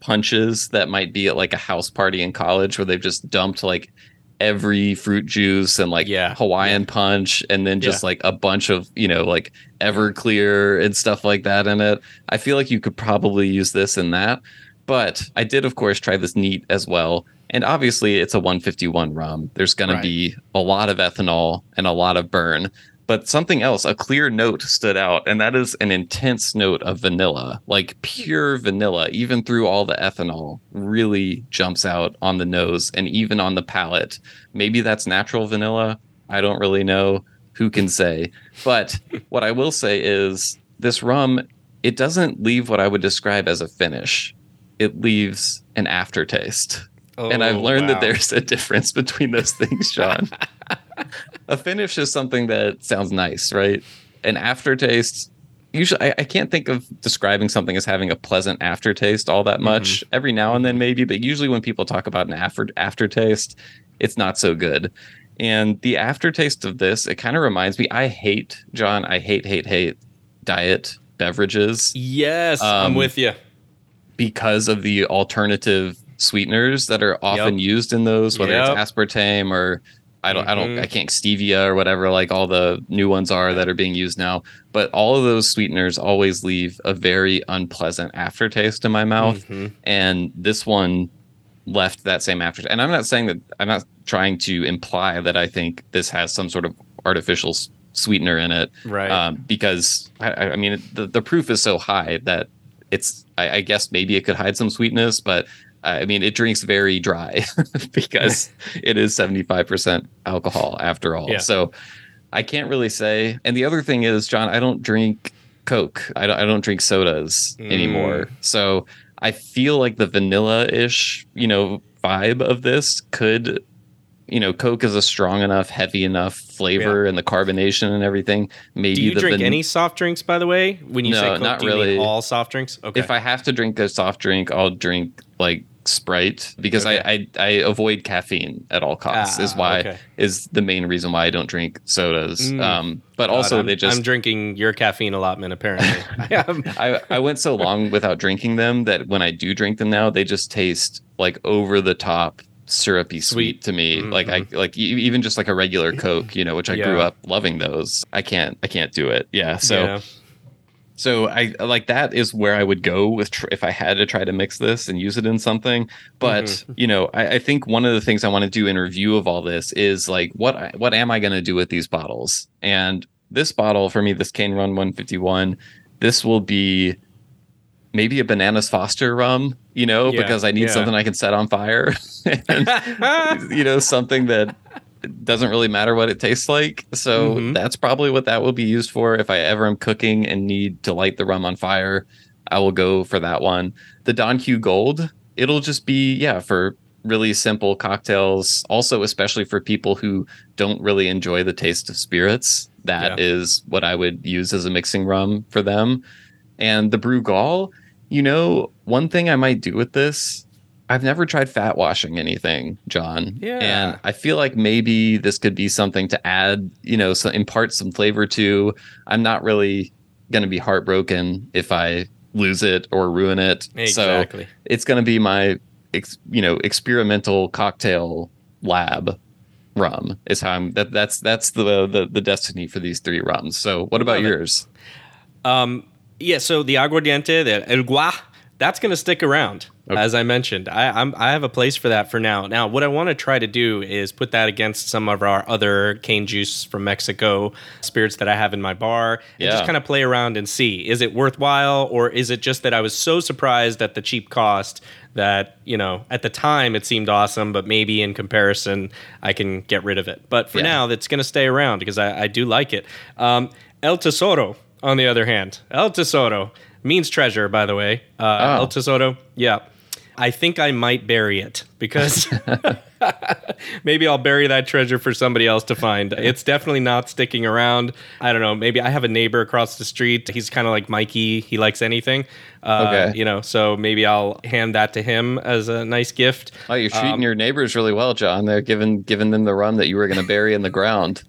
punches that might be at like a house party in college where they've just dumped like every fruit juice and like Yeah. Hawaiian punch and then just like a bunch of, you know, like Everclear and stuff like that in it. I feel like you could probably use this in that. But I did, of course, try this neat as well. And obviously, it's a 151 rum. There's going Right. to be a lot of ethanol and a lot of burn. But something else, a clear note stood out, and that is an intense note of vanilla, like pure vanilla, even through all the ethanol, really jumps out on the nose and even on the palate. Maybe that's natural vanilla. I don't really know. Who can say? But what I will say is this rum, it doesn't leave what I would describe as a finish. It leaves an aftertaste. and I've Oh, learned that there's a difference between those things, John. a finish is something that sounds nice, right? An aftertaste, usually, I, I can't think of describing something as having a pleasant aftertaste all that much. Mm-hmm. Every now and then, maybe, but usually when people talk about an after, aftertaste, it's not so good. And the aftertaste of this, it kind of reminds me, I hate, John, I hate, hate, hate diet beverages Yes, I'm Um, with you. because of the alternative sweeteners that are often used in those, whether Yep. it's aspartame or I don't, I don't, Mhm. I can't stevia or whatever, like all the new ones are that are being used now. But all of those sweeteners always leave a very unpleasant aftertaste in my mouth, Mhm. and this one left that same aftertaste. And I'm not saying that I'm not trying to imply that I think this has some sort of artificial s- sweetener in it Right. um, because I, I mean the, the proof is so high that it's I, I guess maybe it could hide some sweetness, but I mean it drinks very dry because it is seventy five percent alcohol after all. Yeah. So I can't really say. And the other thing is, John, I don't drink Coke. I don't, I don't drink sodas Mm. anymore. So I feel like the vanilla ish, you know, vibe of this could you know, Coke is a strong enough, heavy enough flavor and the carbonation and everything. Maybe do you the drink van- any soft drinks, by the way? When you No, say Coke, not do really. all soft drinks? Okay. If I have to drink a soft drink, I'll drink like Sprite because I, I I avoid caffeine at all costs. is Ah, why okay. is the main reason why I don't drink sodas. Mm. Um, but God, also I'm, they just I'm drinking your caffeine allotment apparently. I, I went so long without drinking them that when I do drink them now, they just taste like over the top syrupy sweet, Sweet. to me. Like I like e- even just like a regular Coke, you know, which I grew up loving those. I can't I can't do it. Yeah. So yeah. So I like that is where I would go with tr- if I had to try to mix this and use it in something. But Mm-hmm. you know, I, I think one of the things I want to do in review of all this is like what I- what am I going to do with these bottles? And this bottle for me, this Cane Run 151, this will be maybe a bananas Foster rum, you know, Yeah, because I need yeah. something I can set on fire, and you know, something that doesn't really matter what it tastes like. So Mhm. that's probably what that will be used for. If I ever am cooking and need to light the rum on fire, I will go for that one. The Don Q Gold, it'll just be, yeah, for really simple cocktails. Also, especially for people who don't really enjoy the taste of spirits. That Yeah. is what I would use as a mixing rum for them. And the Brugal, you know, one thing I might do with this, I've never tried fat washing anything, John. Yeah. And I feel like maybe this could be something to add, you know, so impart some flavor to. I'm not really going to be heartbroken if I lose it or ruin it. Exactly. So it's going to be my, ex, you know, experimental cocktail lab rum is how I'm that that's that's the the, the destiny for these three rums. So what about Love it. yours? Um, yeah, so the aguardiente, the el gua, that's going to stick around. Okay. As I mentioned, I, I'm, I have a place for that for now. Now, what I want to try to do is put that against some of our other cane juice from Mexico spirits that I have in my bar, and yeah. just kind of play around and see is it worthwhile, or is it just that I was so surprised at the cheap cost that you know at the time it seemed awesome, but maybe in comparison I can get rid of it. But for yeah. now, that's going to stay around because I, I do like it. Um, El Tesoro, on the other hand, El Tesoro means treasure, by the way. Uh, oh. El Tesoro, yeah. I think I might bury it because maybe I'll bury that treasure for somebody else to find. It's definitely not sticking around. I don't know. Maybe I have a neighbor across the street. He's kind of like Mikey. He likes anything. Uh, okay. You know, so maybe I'll hand that to him as a nice gift. Oh, you're treating um, your neighbors really well, John. They're giving giving them the run that you were going to bury in the ground.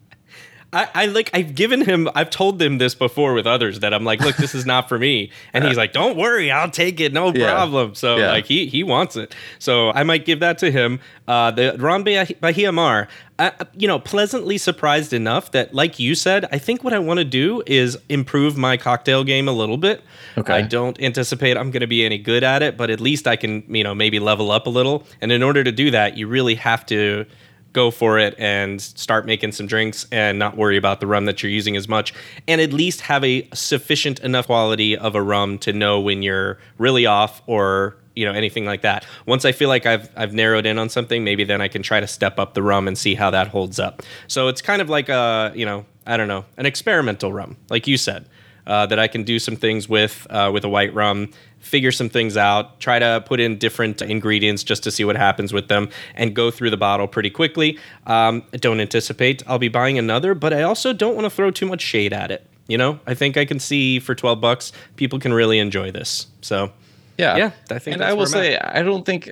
I, I, like I've given him I've told them this before with others that I'm like, look, this is not for me. And he's like, Don't worry, I'll take it, no yeah. problem. So yeah. like he he wants it. So I might give that to him. Uh, the Ron Bahia Mar, uh, you know, pleasantly surprised enough that, like you said, I think what I want to do is improve my cocktail game a little bit. Okay. I don't anticipate I'm going to be any good at it, but at least I can, you know, maybe level up a little. And in order to do that, you really have to go for it and start making some drinks and not worry about the rum that you're using as much and at least have a sufficient enough quality of a rum to know when you're really off or you know anything like that. Once i feel like i've i've narrowed in on something maybe then i can try to step up the rum and see how that holds up. So it's kind of like a you know i don't know an experimental rum like you said uh, that I can do some things with uh, with a white rum, figure some things out, try to put in different ingredients just to see what happens with them, and go through the bottle pretty quickly. Um, don't anticipate I'll be buying another, but I also don't want to throw too much shade at it. You know, I think I can see for twelve bucks, people can really enjoy this. So, yeah, yeah, I think. And I will say, I don't think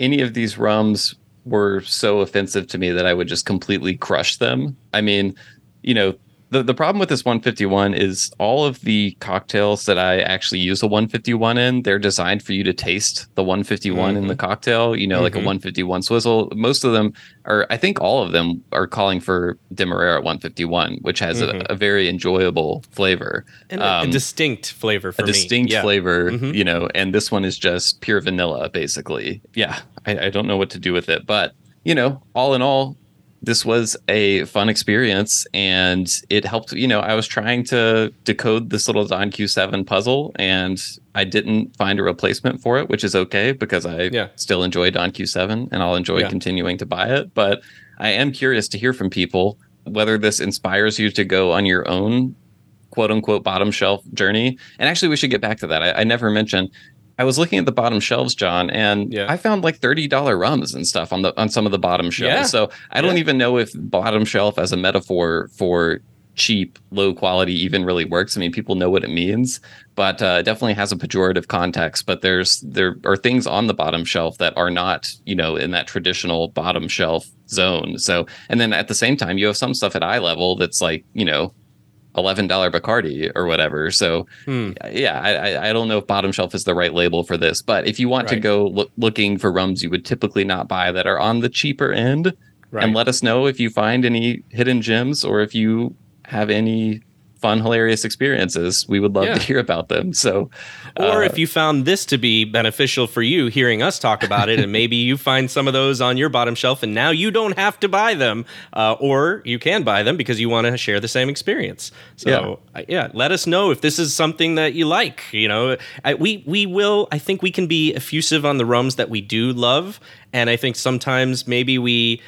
any of these rums were so offensive to me that I would just completely crush them. I mean, you know, the, the problem with this 151 is all of the cocktails that I actually use a 151 in, they're designed for you to taste the 151 mm-hmm. in the mm-hmm. cocktail, you know, mm-hmm. like a mm-hmm. 151 swizzle. Most of them are, I think all of them are calling for Demerara 151, which has mm-hmm. a, a, very enjoyable flavor. And um, a, distinct flavor for a me. distinct yeah. flavor, mm-hmm. you know, and this one is just pure vanilla, basically. Yeah, I, I don't know what to do with it, but you know, all in all, this was a fun experience and it helped you know i was trying to decode this little don q7 puzzle and i didn't find a replacement for it which is okay because i yeah. still enjoy don q7 and i'll enjoy yeah. continuing to buy it but i am curious to hear from people whether this inspires you to go on your own quote unquote bottom shelf journey and actually we should get back to that i, I never mentioned I was looking at the bottom shelves, John, and yeah. I found like thirty dollar rums and stuff on the on some of the bottom shelves. Yeah. So I don't yeah. even know if bottom shelf as a metaphor for cheap, low quality even really works. I mean, people know what it means, but uh, definitely has a pejorative context. But there's there are things on the bottom shelf that are not, you know, in that traditional bottom shelf zone. So, and then at the same time, you have some stuff at eye level that's like, you know, eleven dollar Bacardi or whatever. So hmm. yeah, I, I don't know if bottom shelf is the right label for this, but if you want right. to go lo- looking for rums you would typically not buy that are on the cheaper end, right. and let us know if you find any hidden gems or if you have any fun, hilarious experiences. We would love yeah. to hear about them. So, or uh, if you found this to be beneficial for you, hearing us talk about it, and maybe you find some of those on your bottom shelf, and now you don't have to buy them, uh, or you can buy them because you want to share the same experience. So, yeah. yeah, let us know if this is something that you like. You know, I, we we will. I think we can be effusive on the rums that we do love, and I think sometimes maybe we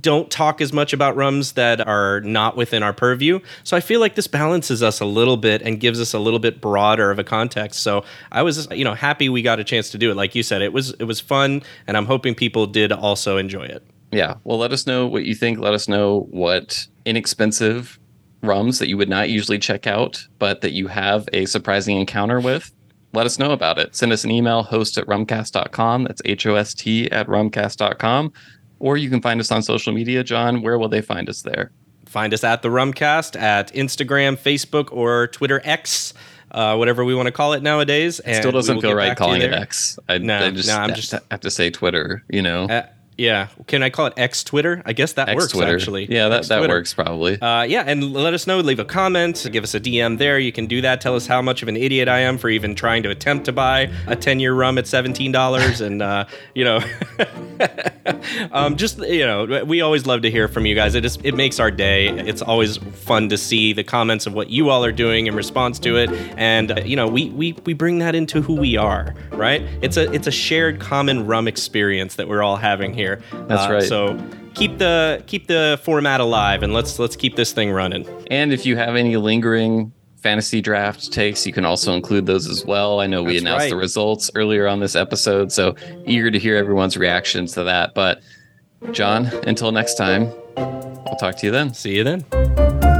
don't talk as much about rums that are not within our purview. So I feel like this balances us a little bit and gives us a little bit broader of a context. So I was, you know, happy we got a chance to do it. Like you said, it was it was fun, and I'm hoping people did also enjoy it. Yeah. Well, let us know what you think. Let us know what inexpensive rums that you would not usually check out, but that you have a surprising encounter with. Let us know about it. Send us an email, host at rumcast.com. That's H O S T at rumcast.com or you can find us on social media. John, where will they find us there? Find us at the Rumcast at Instagram, Facebook, or Twitter X. Uh, whatever we want to call it nowadays. And it still doesn't feel right calling it X. I, no, I just, no, I'm just have to say Twitter. You know, uh, Yeah. Can I call it X Twitter? I guess that X works actually. Yeah, that, that works probably. Uh, yeah, and let us know. Leave a comment. Give us a DM there. You can do that. Tell us how much of an idiot I am for even trying to attempt to buy a 10 year rum at $17. and, uh, you know, um, just, you know, we always love to hear from you guys. It, is, it makes our day. It's always fun to see the comments of what you all are doing in response to it. And, uh, you know, we, we, we bring that into who we are, right? It's a, it's a shared common rum experience that we're all having here. That's Uh, right. So keep the keep the format alive and let's let's keep this thing running. And if you have any lingering fantasy draft takes, you can also include those as well. I know we That's announced right. the results earlier on this episode, so eager to hear everyone's reactions to that. But John, until next time, I'll talk to you then. See you then.